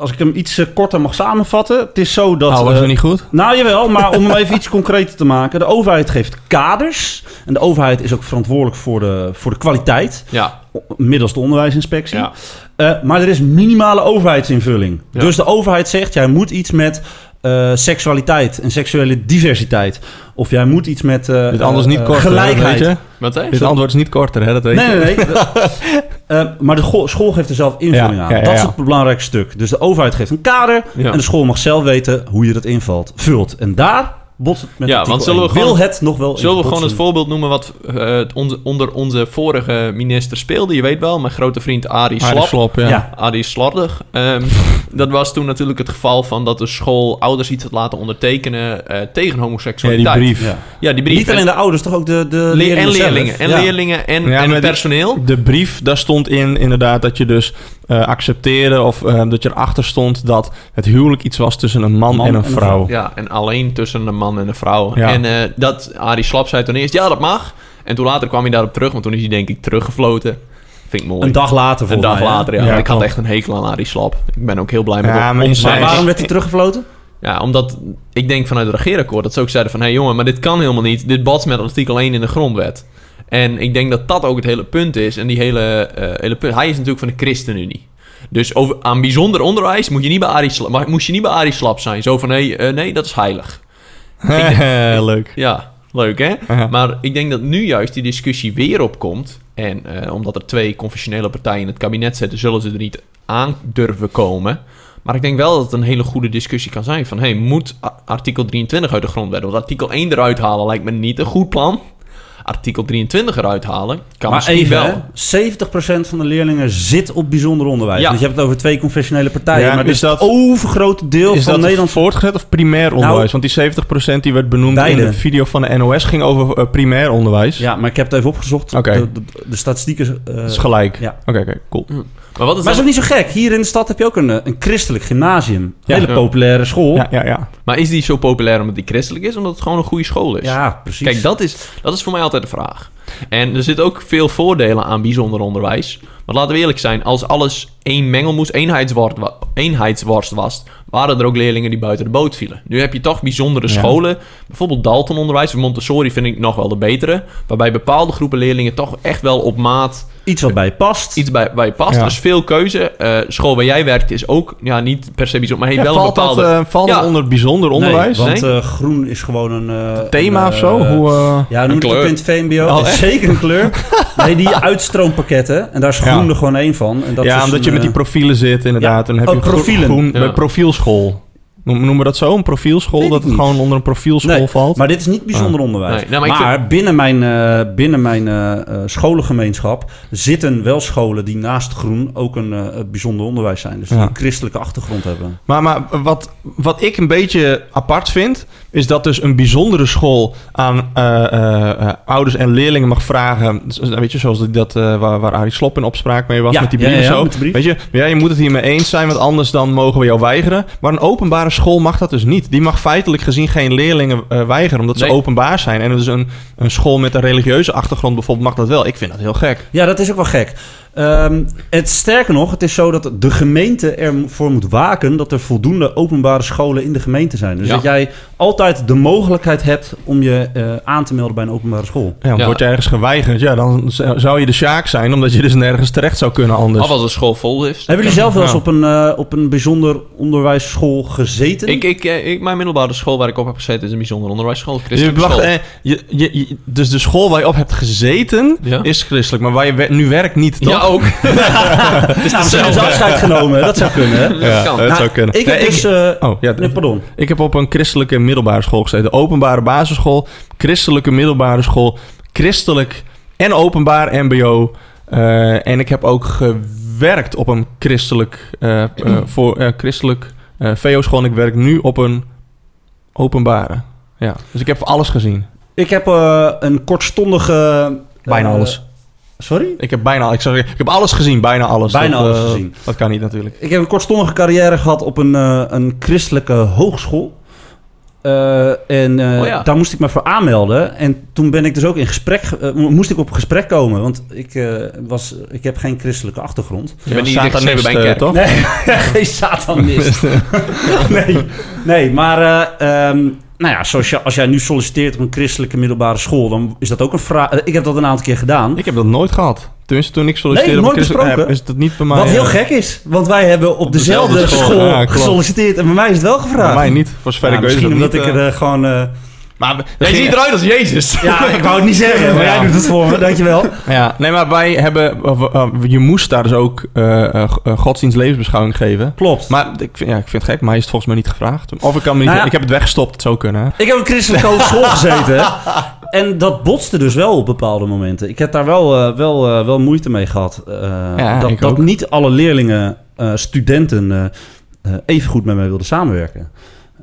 als ik hem iets eh, korter mag samenvatten. Het is zo dat... Nou, was eh, dat niet goed? Nou, jawel, maar om hem even iets concreter te maken. De overheid geeft kaders. En de overheid is ook verantwoordelijk voor de, voor de kwaliteit. Ja. Middels de onderwijsinspectie. Ja. Eh, maar er is minimale overheidsinvulling. Ja. Dus de overheid zegt, jij moet iets met eh, seksualiteit en seksuele diversiteit. Of jij moet iets met eh, Dit antwoord is niet eh, korter, hè, gelijkheid. weet je? Wat zei? Dit antwoord is niet korter, hè? Dat weet Nee, je. nee, nee. Eh, maar de school geeft er zelf invulling Ja, aan. ja, ja, dat is ja. het belangrijkste stuk. Dus de overheid geeft een kader Ja. en de school mag zelf weten hoe je dat invalt, vult. En daar botst het met Ja, want zullen we 1. gewoon- Wil het nog wel Zullen we gewoon het voorbeeld noemen wat eh, onder onze vorige minister speelde? Je weet wel, mijn grote vriend Arie Arie Slap. Slop, ja. Ja. Arie Slordig. Ehm, dat was toen natuurlijk het geval van dat de school ouders iets had laten ondertekenen eh, tegen Ja, die homoseksualiteit. brief. Ja. Ja, die brief. Niet alleen de ouders, toch ook de, de Le- leerlingen en zelf. leerlingen. En Ja. leerlingen en, Ja, en maar het die- personeel. De brief, daar stond in inderdaad dat je dus eh, accepteerde of dat je erachter stond dat het huwelijk iets was tussen een man, Man en een en een vrouw. Ja, en alleen tussen een man en een vrouw. Ja. En eh, dat, Arie Slap zei toen eerst, ja, dat mag. En toen later kwam hij daarop terug, want toen is hij denk ik teruggefloten. Vind ik mooi. Een dag later Een volgens dag mij, later, ja. Ik had echt een hekel aan Arie Slap. Ik ben ook heel blij met Ja, hem. maar waarom werd hij teruggefloten? Ja, omdat ik denk vanuit het regeerakkoord dat ze ook zeiden van... hé hey, jongen, maar dit kan helemaal niet. Dit botst met artikel 1 in de grondwet. En ik denk dat dat ook het hele punt is. En die hele, eh, hele punt... Hij is natuurlijk van de ChristenUnie. Dus over, aan bijzonder onderwijs moet je niet bij Arie Slap, maar moest je niet bij Arie Slap zijn. Zo van, nee, eh, nee, dat is heilig. Leuk. Ja, leuk hè? Maar ik denk dat nu juist die discussie weer opkomt. En eh, omdat er twee confessionele partijen in het kabinet zitten, zullen ze er niet aan durven komen. Maar ik denk wel dat het een hele goede discussie kan zijn. Van, hey, moet artikel 23 uit de grondwet? Want artikel 1 eruit halen lijkt me niet een goed plan. Artikel 23 eruit halen, kan maar misschien even, wel. hè, 70% van de leerlingen zit op bijzonder onderwijs. Ja. Dus je hebt het over twee confessionele partijen. Ja, maar is dat- het overgrote deel Is van dat Nederland... voortgezet of primair onderwijs? Want die 70% die werd benoemd Beide. in de video van de NOS ging over eh, primair onderwijs. Ja, maar ik heb het even opgezocht. Oké. De, de, de statistieken... eh, Dat is gelijk. Ja. Oké, oké, cool. Maar wat is Maar is dan- ook niet zo gek. Hier in de stad heb je ook een, eh, een christelijk gymnasium. Een Ja. hele Ja. populaire school. Ja, ja, ja. maar is die zo populair omdat die christelijk is? Omdat het gewoon een goede school is? Ja, precies. Kijk, dat is, dat is voor mij altijd de vraag. En er zitten ook veel voordelen aan bijzonder onderwijs. Maar laten we eerlijk zijn, als alles één mengelmoes, eenheidsworst, wa- eenheidsworst was, waren er ook leerlingen die buiten de boot vielen. Nu heb je toch bijzondere Ja. scholen. Bijvoorbeeld Dalton onderwijs of Montessori vind ik nog wel de betere. Waarbij bepaalde groepen leerlingen toch echt wel op maat Iets wat bij je past. iets bij, bij je past. Ja. Er is veel keuze. Eh, school waar jij werkt is ook ja, niet per se bijzonder, maar heeft Ja, wel een valt dat, eh, valt Ja. dat onder bijzonder onderwijs? Nee, want Nee? eh, groen is gewoon een... eh, Thema een, of zo? eh, Hoe, eh, Ja, noem het in het VMBO. Oh, Het is echt? zeker een kleur. Nee, die uitstroompakketten. En daar is groen Ja. er gewoon één van. En dat ja, is omdat een, je met die eh, profielen zit, inderdaad. ja. En dan heb Oh, je profielen. groen Ja. bij profielschool. Noem- Noemen we dat zo? Een profielschool? Dat het niet. gewoon onder een profielschool Nee, valt? Maar dit is niet bijzonder onderwijs. Nee, nou, maar binnen mijn, eh, binnen mijn eh, eh, scholengemeenschap zitten wel scholen die naast groen ook een eh, bijzonder onderwijs zijn. Dus die Ja. een christelijke achtergrond hebben. Maar, maar wat, wat ik een beetje apart vind, is dat dus een bijzondere school aan eh, eh, eh, ouders en leerlingen mag vragen. Weet je, zoals dat, eh, waar, waar Arie Slop in opspraak mee was Ja, met die brief ja, zo. brief. Weet je, ja, je moet het hiermee eens zijn, want anders dan mogen we jou weigeren. Maar een openbare school mag dat dus niet. Die mag feitelijk gezien geen leerlingen weigeren, omdat ze openbaar zijn. En dus een, een school met een religieuze achtergrond bijvoorbeeld mag dat wel. Ik vind dat heel gek. Ja, dat is ook wel gek. Ehm, het, sterker nog, het is zo dat de gemeente ervoor moet waken dat er voldoende openbare scholen in de gemeente zijn. Dus Ja. dat jij altijd de mogelijkheid hebt om je eh, aan te melden bij een openbare school. Ja, want Ja. word je ergens geweigerd, ja, dan zou je de sjaak zijn, omdat je dus nergens terecht zou kunnen anders. Of als een school vol is. Hebben jullie zelf wel eens op een, eh, op een bijzonder onderwijsschool gezeten? Ik, ik, eh, ik, mijn middelbare school waar ik op heb gezeten is een bijzonder onderwijsschool. Je, wacht, school. eh, je, je, je- dus de school waar je op hebt gezeten Ja. is christelijk, maar waar je wer- nu werkt niet, toch? Ook. dus nou, ze hebben ze afscheid genomen. Dat zou kunnen. Hè? Ja, kan. dat Nou, zou kunnen. Ik heb Nee, dus... eh, oh, ja, nee, pardon. ik heb op een christelijke middelbare school gezeten. Openbare basisschool, christelijke middelbare school, christelijk en openbaar mbo. Eh, en ik heb ook gewerkt op een christelijk, eh, eh, voor, eh, christelijk eh, VO-school. En ik werk nu op een openbare. Ja, dus ik heb alles gezien. Ik heb eh, een kortstondige... Bijna alles. Sorry? Ik heb bijna, ik, zeg, ik heb alles gezien, bijna alles. Bijna Dat, alles eh, gezien. Dat kan niet natuurlijk. Ik heb een kortstondige carrière gehad op een, eh, een christelijke hogeschool. Eh, en eh, Oh ja. daar moest ik me voor aanmelden. En toen ben ik dus ook in gesprek, ge- moest ik op gesprek komen. Want ik, eh, was, ik heb geen christelijke achtergrond. Je bent niet Satanist, bij een kerk. toch? Nee, geen satanist. nee, nee, maar eh, ehm, nou ja, zoals je, als jij nu solliciteert op een christelijke middelbare school, dan is dat ook een vraag. eh, Ik heb dat een aantal keer gedaan. Ik heb dat nooit gehad. Tenminste, toen ik solliciteerde Nee, op nooit een christelijk- besproken. eh, is dat niet bij mij. Wat heel eh, gek is, want wij hebben op, dezelfde, dezelfde school, school. Ja, gesolliciteerd en bij mij is het wel Bij gevraagd. mij niet. Voor zover Ja, ik weet is misschien dat omdat niet, ik eh, er eh, gewoon... eh, Maar we- Jij ging- ziet eruit als Jezus. ja, ik wou het niet zeggen, maar Ja. jij doet het voor me, dankjewel. Ja, nee, maar wij hebben... eh, je moest daar dus ook eh eh, eh, godsdienst levensbeschouwing geven. Klopt. Maar ik vind, ja, ik vind het gek, maar is het volgens mij niet gevraagd. Of ik kan me niet... Nou ja. Ik heb het weggestopt, het zou kunnen. Ik heb op een christelijke hogeschool gezeten. En dat botste dus wel op bepaalde momenten. Ik heb daar wel, wel, wel moeite mee gehad. Eh, Ja, dat, ik dat ook. niet alle leerlingen, eh, studenten, even goed met mij wilden samenwerken.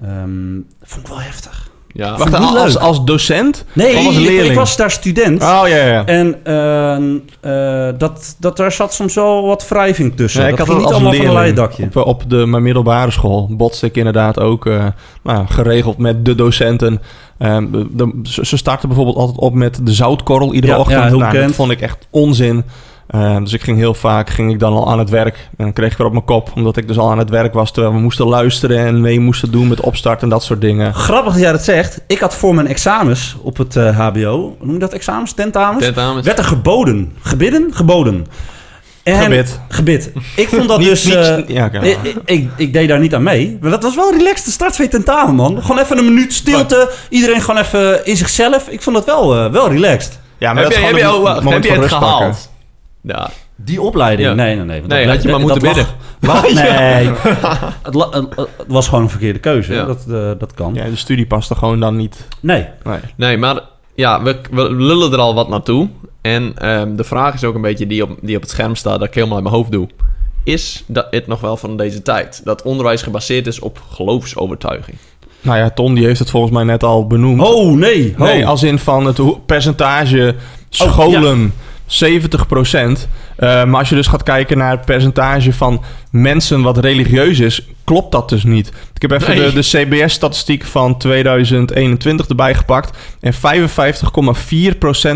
Ehm, vond ik wel heftig. Ja. Wacht, ik niet als, leuk. als docent? Nee, Of als ik, leerling? ik was daar student. Oh, ja, ja. En ehm, eh, dat, dat, daar zat soms wel wat wrijving tussen. Ja, dat ik had ging het niet allemaal van een leerling. leien dakje. Op, op de, mijn middelbare school botste ik inderdaad ook eh, nou, geregeld met de docenten. Ehm, de- ze starten bijvoorbeeld altijd op met de zoutkorrel iedere Ja, ochtend. ja, heel Nou, dat vond ik echt onzin. Ehm, dus ik ging heel vaak ging ik dan al aan het werk. En dan kreeg ik weer op mijn kop, omdat ik dus al aan het werk was... terwijl we moesten luisteren en mee moesten doen met opstart en dat soort dingen. Grappig dat jij dat zegt. Ik had voor mijn examens op het eh, HBO, noem je dat examens? Tentamens? Tentamens. werd er geboden. Gebidden? Geboden. En, Gebid. Gebid. Ik vond dat Niet- dus... niet- eh, ja, ik, ik, deed daar niet aan mee. Maar dat was wel relaxed. De start van je tentamen, man. Gewoon even een minuut stilte. Iedereen gewoon even in zichzelf. Ik vond dat wel, eh, wel relaxed. Ja, Heb dat je, is heb je, oh, heb je het pakken. Ja. Die opleiding? Ja. Nee, nee, nee. Nee, had je maar moeten dat bidden. lag- lag- nee. het, la- het- het was gewoon een verkeerde keuze. Ja. Dat, eh, dat kan. Ja, de studie past er gewoon dan niet. Nee. Nee. Nee, maar ja, we, we lullen er al wat naartoe. En ehm, de vraag is ook een beetje die op, die op het scherm staat, dat ik helemaal uit mijn hoofd doe. Is dat het nog wel van deze tijd? Dat onderwijs gebaseerd is op geloofsovertuiging. Nou ja, Ton die heeft het volgens mij net al benoemd. Oh, nee. Oh. Nee, als in van het percentage scholen 70%. Eh, maar als je dus gaat kijken naar het percentage van mensen wat religieus is, klopt dat dus niet. Ik heb even Nee. de, de CBS-statistiek van 2021 erbij gepakt. En 55,4%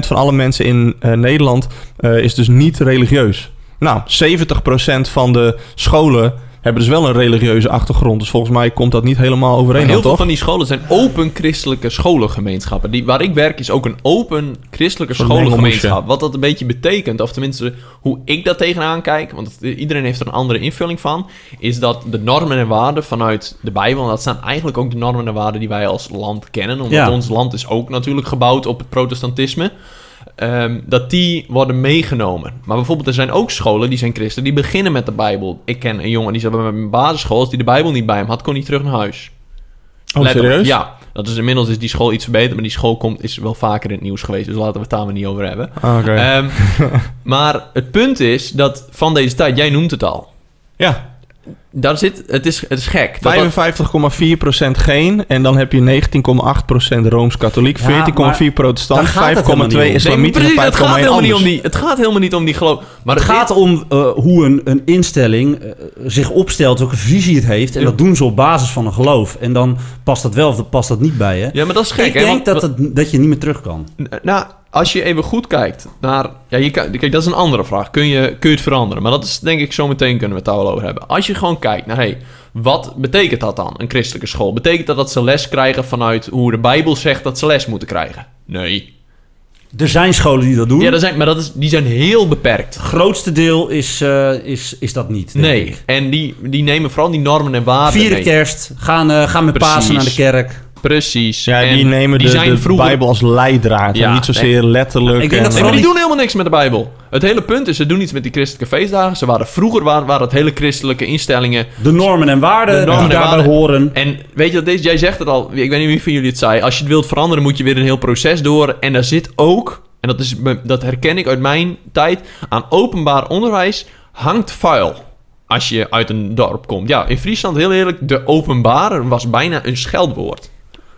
van alle mensen in eh, Nederland eh, is dus niet religieus. Nou, 70% van de scholen hebben dus wel een religieuze achtergrond. Dus volgens mij komt dat niet helemaal overeen, heel dan, veel toch? van die scholen zijn open christelijke scholengemeenschappen. Die, waar ik werk is ook een open christelijke scholengemeenschap. Wat dat een beetje betekent, of tenminste hoe ik dat tegenaan kijk, want iedereen heeft er een andere invulling van, is dat de normen en waarden vanuit de Bijbel, en dat zijn eigenlijk ook de normen en waarden die wij als land kennen, omdat Ja. ons land is ook natuurlijk gebouwd op het protestantisme. Ehm, dat die worden meegenomen. Maar bijvoorbeeld, er zijn ook scholen die zijn christen, die beginnen met de Bijbel. Ik ken een jongen die zat bij mijn basisschool, als die de Bijbel niet bij hem had, kon hij terug naar huis. Oh, Letterlijk, serieus? Ja. Dat is, inmiddels is die school iets verbeterd, maar die school komt, is wel vaker in het nieuws geweest. Dus laten we het daar maar niet over hebben. Ah, Oké. Ehm, maar het punt is dat van deze tijd, jij noemt het al. ja, Daar zit, het is, het is gek. Dat dat- 55,4% geen. En dan heb je 19,8% Rooms-Katholiek, Ja, 4,4% maar protestant, daar gaat het 5,2% helemaal niet om. islamitisch en het gaat 5,1% helemaal niet om die. Het gaat helemaal niet om die geloof. Maar het gaat om eh, hoe een, een instelling eh, zich opstelt, welke visie het heeft. En Ja. dat doen ze op basis van een geloof. En dan past dat wel of dan past dat niet bij je. Ja, maar dat is gek. ik hè, denk want- dat, het, dat je niet meer terug kan. Nou, als je even goed kijkt naar... Ja, je kan, kijk, dat is een andere vraag. Kun je, kun je het veranderen? Maar dat is denk ik zo meteen kunnen we het daar wel over hebben. Als je gewoon kijkt naar... Hey, wat betekent dat dan, een christelijke school? Betekent dat dat ze les krijgen vanuit hoe de Bijbel zegt dat ze les moeten krijgen? Nee. Er zijn scholen die dat doen. Ja, dat zijn, maar dat is, die zijn heel beperkt. Het grootste deel is, eh, is, is dat niet. denk Nee. ik. En die, die nemen vooral die normen en waarden Vieren mee. kerst, gaan, eh, gaan met. Pasen naar de kerk. Precies. Ja, En die nemen die de, zijn de vroeger- Bijbel als leidraad. Ja, en niet zozeer letterlijk. Ik denk en, dat Nee, maar die doen helemaal niks met de Bijbel. Het hele punt is, ze doen iets met die christelijke feestdagen. Ze waren vroeger waren, waren het hele christelijke instellingen. De normen en waarden De normen die en daarbij waarden. horen. En weet je dat deze, jij zegt het al, ik weet niet wie van jullie het zei. Als je het wilt veranderen, moet je weer een heel proces door. En daar zit ook, en dat, is, dat herken ik uit mijn tijd, aan openbaar onderwijs hangt vuil. Als je uit een dorp komt. Ja, in Friesland, heel eerlijk, de openbare was bijna een scheldwoord.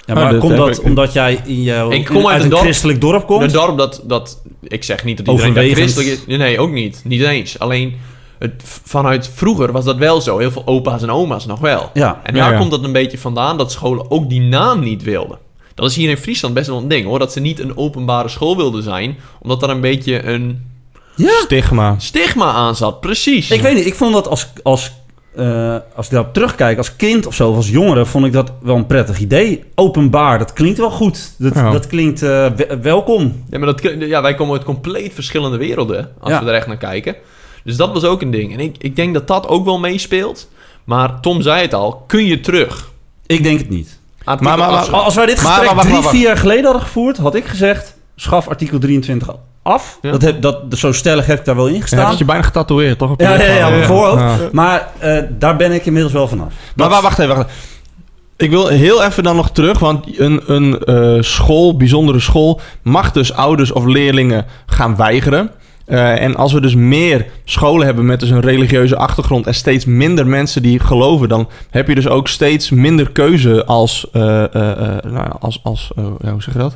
Ja, maar dat komt dat ik- omdat jij in jouw, Ik kom in- uit uit een dorp- christelijk dorp komt? Een dorp dat, dat, ik zeg niet dat iedereen daar Overwegend. christelijk is. Nee, nee, ook niet. Niet eens. Alleen, het, vanuit vroeger was dat wel zo. Heel veel opa's en oma's nog wel. Ja. En Ja, daar ja. komt dat een beetje vandaan dat scholen ook die naam niet wilden. Dat is hier in Friesland best wel een ding hoor. Dat ze niet een openbare school wilden zijn. Omdat daar een beetje een Stigma. stigma aan zat. Precies. Ik weet niet, ik vond dat als, als, eh, als ik daarop terugkijk, als kind of zo, of als jongere, vond ik dat wel een prettig idee. Openbaar, dat klinkt wel goed. Dat, Ja. dat klinkt eh, we- welkom. Ja, maar dat, ja, wij komen uit compleet verschillende werelden. Als Ja. we er echt naar kijken. Dus dat was ook een ding. En ik, ik denk dat dat ook wel meespeelt. Maar Tom zei het al. Kun je terug? Ik denk het niet. Maar- maar- maar- 8. Als wij dit gesprek drie, vier jaar geleden hadden gevoerd, had ik gezegd, schaf artikel 23 af. Ja. Dat heb, dat, zo stellig heb ik daar wel in Ja, gestaan. dat je bijna getatoeëerd, toch? Op je Ja, ja, ja, op mijn voorhoofd. Ja. Maar eh, daar ben ik inmiddels wel vanaf. Maar wa- wacht even, wacht even. Ik wil heel even dan nog terug, want een, een eh, school, bijzondere school, mag dus ouders of leerlingen gaan weigeren. Eh, en als we dus meer scholen hebben met dus een religieuze achtergrond en steeds minder mensen die geloven, dan heb je dus ook steeds minder keuze als, eh, eh, eh, nou, ja, als, als eh, ja, hoe zeg je dat?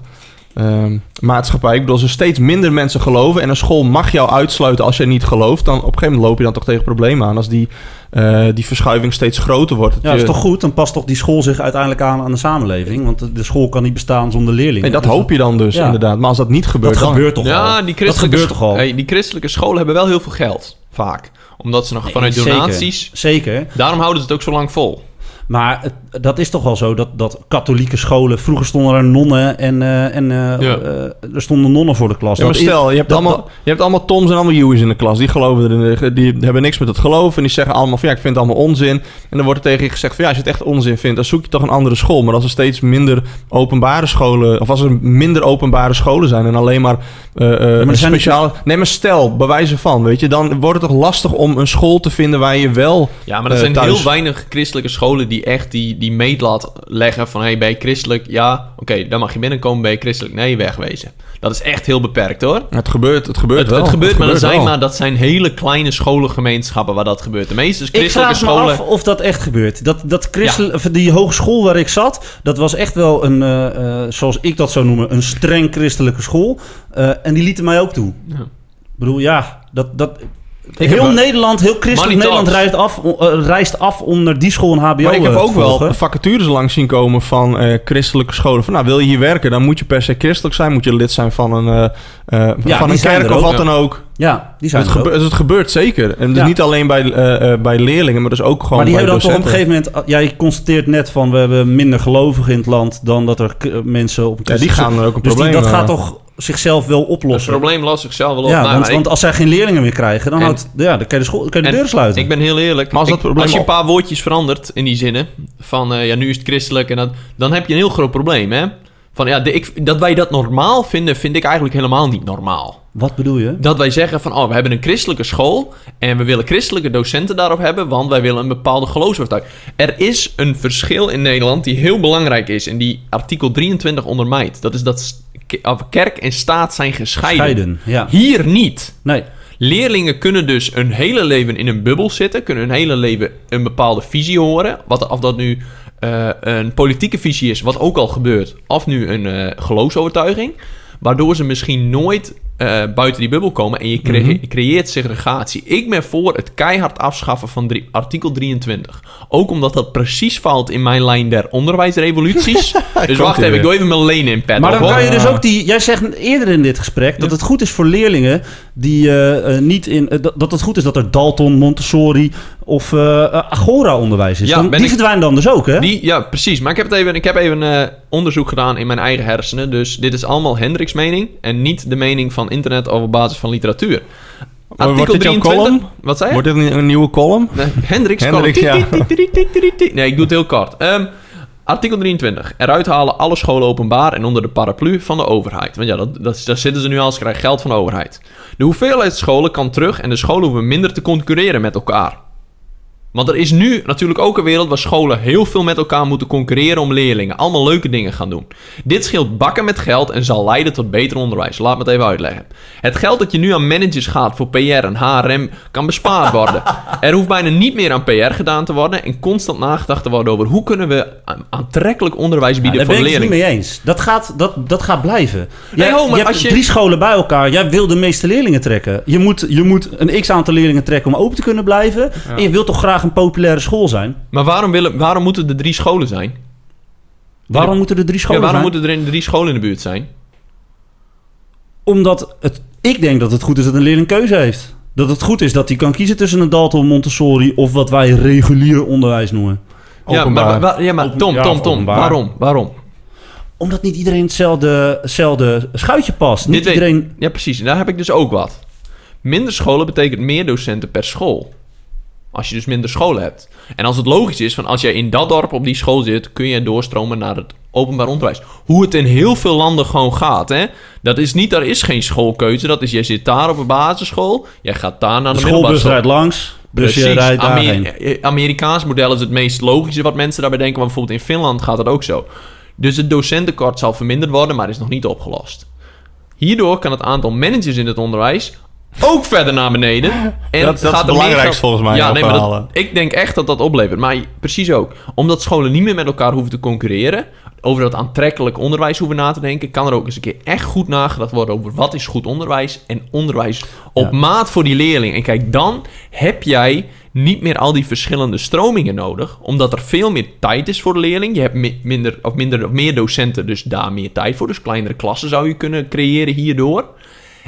Ehm, maatschappij. Ik bedoel, als er steeds minder mensen geloven en een school mag jou uitsluiten als jij niet gelooft, dan op een gegeven moment loop je dan toch tegen problemen aan als die, eh, die verschuiving steeds groter wordt. Ja, dat is toch goed? Dan past toch die school zich uiteindelijk aan aan de samenleving. Want de- school kan niet bestaan zonder leerlingen. En dat Dus hoop je dan dus, Ja. inderdaad. Maar als dat niet gebeurt, Dat dan... gebeurt toch al? Ja, die dat christelijke, gebeurt toch al? Hey, die christelijke scholen hebben wel heel veel geld. Vaak. Omdat ze nog vanuit Zeker. donaties... Zeker. Daarom houden ze het ook zo lang vol. Maar het- dat is toch wel zo dat, dat katholieke scholen... Vroeger stonden er nonnen en, eh, en eh, Ja. eh, er stonden nonnen voor de klas. Ja, maar Dat is- stel, je hebt, dat- allemaal, je hebt allemaal Toms en allemaal Huey's in de klas. Die geloven erin. Die hebben niks met het geloof. En die zeggen allemaal van ja, ik vind het allemaal onzin. En dan wordt er tegen je gezegd van ja, als je het echt onzin vindt, dan zoek je toch een andere school. Maar als er steeds minder openbare scholen, of als er minder openbare scholen zijn en alleen maar, eh eh, er een zijn speciale. Nee, maar stel, bij wijze van, weet je, dan wordt het toch lastig om een school te vinden waar je wel. Ja, maar er zijn thuis. heel weinig christelijke scholen die die echt die, die meetlat leggen van... hey, ben je christelijk? Ja, oké, dan mag je binnenkomen. Ben je christelijk? Nee, wegwezen. Dat is echt heel beperkt, hoor. Het gebeurt, het gebeurt Het, wel. het gebeurt, maar dat zijn, wel. maar dat zijn hele kleine scholengemeenschappen waar dat gebeurt. De meeste Ik christelijke vraag me scholen... af of dat echt gebeurt. Dat, dat christel, of die hogeschool waar ik zat, dat was echt wel een, eh, eh, zoals ik dat zou noemen, een streng christelijke school. Eh, en die lieten mij ook toe. Ja. Ik bedoel, ja, dat... dat Ik heel Nederland, heel christelijk Nederland reist af, eh, reist af om naar die school een HBO Maar ik heb eh, ook wel vacatures langs zien komen van eh, christelijke scholen. Van, nou, wil je hier werken, dan moet je per se christelijk zijn. Moet je lid zijn van een, Ja, van die een kerk er of wat dan ook. Ja, die zijn Het, er gebe- het gebeurt zeker. En dus Ja. niet alleen bij, bij leerlingen, maar dus ook gewoon Maar die bij hebben dan op een gegeven moment... Ja, je constateert net van, we hebben minder gelovigen in het land... dan dat er mensen op een Ja, die gaan er ook een Dus die, probleem... dat eh, gaat toch zichzelf wel Het oplossen? probleem lost zichzelf wel op. Ja, Nou, want, maar ik- want als zij geen leerlingen meer krijgen, dan, En- houdt, ja, dan kan je de, school, kan je de deur sluiten. Ik ben heel eerlijk. Maar als dat Ik- probleem als je een paar woordjes verandert in die zinnen, van eh, ja, nu is het christelijk en dat, dan heb je een heel groot probleem, hè? Van ja, de, ik, dat wij dat normaal vinden, vind ik eigenlijk helemaal niet normaal. Wat bedoel je? Dat wij zeggen van, oh, we hebben een christelijke school en we willen christelijke docenten daarop hebben, want wij willen een bepaalde geloofsovertuiging. Er is een verschil in Nederland die heel belangrijk is en die artikel 23 ondermijnt. Dat is dat kerk en staat zijn gescheiden. Scheiden, ja. Hier niet. Nee. Leerlingen kunnen dus hun hele leven in een bubbel zitten, kunnen hun hele leven een bepaalde visie horen. Wat, of dat nu eh, een politieke visie is, wat ook al gebeurt, of nu een eh, geloofsovertuiging. Waardoor ze misschien nooit eh, buiten die bubbel komen en je Mhm. je creëert segregatie. Ik ben voor het keihard afschaffen van drie- artikel 23. Ook omdat dat precies valt in mijn lijn der onderwijsrevoluties. dus wacht even, ik doe even mijn lenen in pet Maar op, dan kan je dus ook die... Jij zegt eerder in dit gesprek dat het goed is voor leerlingen die eh, eh, niet in... dat, het goed is dat er Dalton, Montessori of Agora-onderwijs is. Ja, Dan- die ik- verdwijnen dan dus ook, hè? Die, ja, precies. Maar ik heb, het even, ik heb even onderzoek gedaan in mijn eigen hersenen. Dus dit is allemaal Hendricks mening en niet de mening van internet over basis van literatuur. Maar wordt dit jouw column? Wat zei je? Wordt dit een, een nieuwe column? Nee, Hendricks, column. ja. Nee, ik doe het heel kort. Ehm, artikel 23. Eruit halen alle scholen openbaar en onder de paraplu van de overheid. Want ja, dat, dat, daar zitten ze nu al. Ze krijgen geld van de overheid. De hoeveelheid scholen kan terug en de scholen hoeven minder te concurreren met elkaar. Want er is nu natuurlijk ook een wereld waar scholen heel veel met elkaar moeten concurreren om leerlingen. Allemaal leuke dingen gaan doen. Dit scheelt bakken met geld en zal leiden tot beter onderwijs. Laat me het even uitleggen. Het geld dat je nu aan managers gaat voor PR en HRM kan bespaard worden. Er hoeft bijna niet meer aan PR gedaan te worden en constant nagedacht te worden over hoe kunnen we aantrekkelijk onderwijs Ja, bieden daar voor ben ik het leerlingen. niet mee eens. Dat gaat, dat, dat gaat blijven. Nee, Jij, ho, maar je hebt als je- drie scholen bij elkaar. Jij wil de meeste leerlingen trekken. Je moet, je moet een x-aantal leerlingen trekken om open te kunnen blijven. En je wilt toch graag een populaire school zijn? Maar waarom, willen, waarom moeten er drie scholen zijn? Waarom moeten er drie Ja, scholen waarom zijn? moeten er in drie scholen in de buurt zijn? Omdat het, ik denk dat het goed is dat een leerling keuze heeft. Dat het goed is dat hij kan kiezen tussen een Dalton, Montessori of wat wij regulier onderwijs noemen. Ja, Openbaar. maar, wa- ja, maar Open- Tom, ja, Tom, Tom, waarom? Waarom? Omdat niet iedereen hetzelfde, hetzelfde schuitje past. Niet Dit weet- iedereen... Ja, precies. En daar heb ik dus ook wat. Minder scholen betekent meer docenten per school. Als je dus minder scholen hebt. En als het logisch is, van als jij in dat dorp op die school zit, kun je doorstromen naar het openbaar onderwijs. Hoe het in heel veel landen gewoon gaat, hè. Dat is niet, er is geen schoolkeuze. Dat is, jij zit daar op een basisschool, jij gaat daar naar De de, middelbare schoolbus school. rijdt langs, dus je Precies. rijdt daarheen. Amer- eh, Amerikaans model is het meest logische wat mensen daarbij denken. Want bijvoorbeeld in Finland gaat dat ook zo. Dus het docentenkort zal verminderd worden, maar is nog niet opgelost. Hierdoor kan het aantal managers in het onderwijs ook verder naar beneden. En Dat- dat is het gaat belangrijkste volgens mij, Ja, nee, maar dat- ophalen. ik denk echt dat dat oplevert. Maar precies ook. Omdat scholen niet meer met elkaar hoeven te concurreren. Over dat aantrekkelijk onderwijs hoeven na te denken. Kan er ook eens een keer echt goed nagedacht worden over wat is goed onderwijs. En onderwijs op Ja. maat voor die leerling. En kijk, dan heb jij niet meer al die verschillende stromingen nodig. Omdat er veel meer tijd is voor de leerling. Je hebt mi- minder, of minder of meer docenten, dus daar meer tijd voor. Dus kleinere klassen zou je kunnen creëren hierdoor.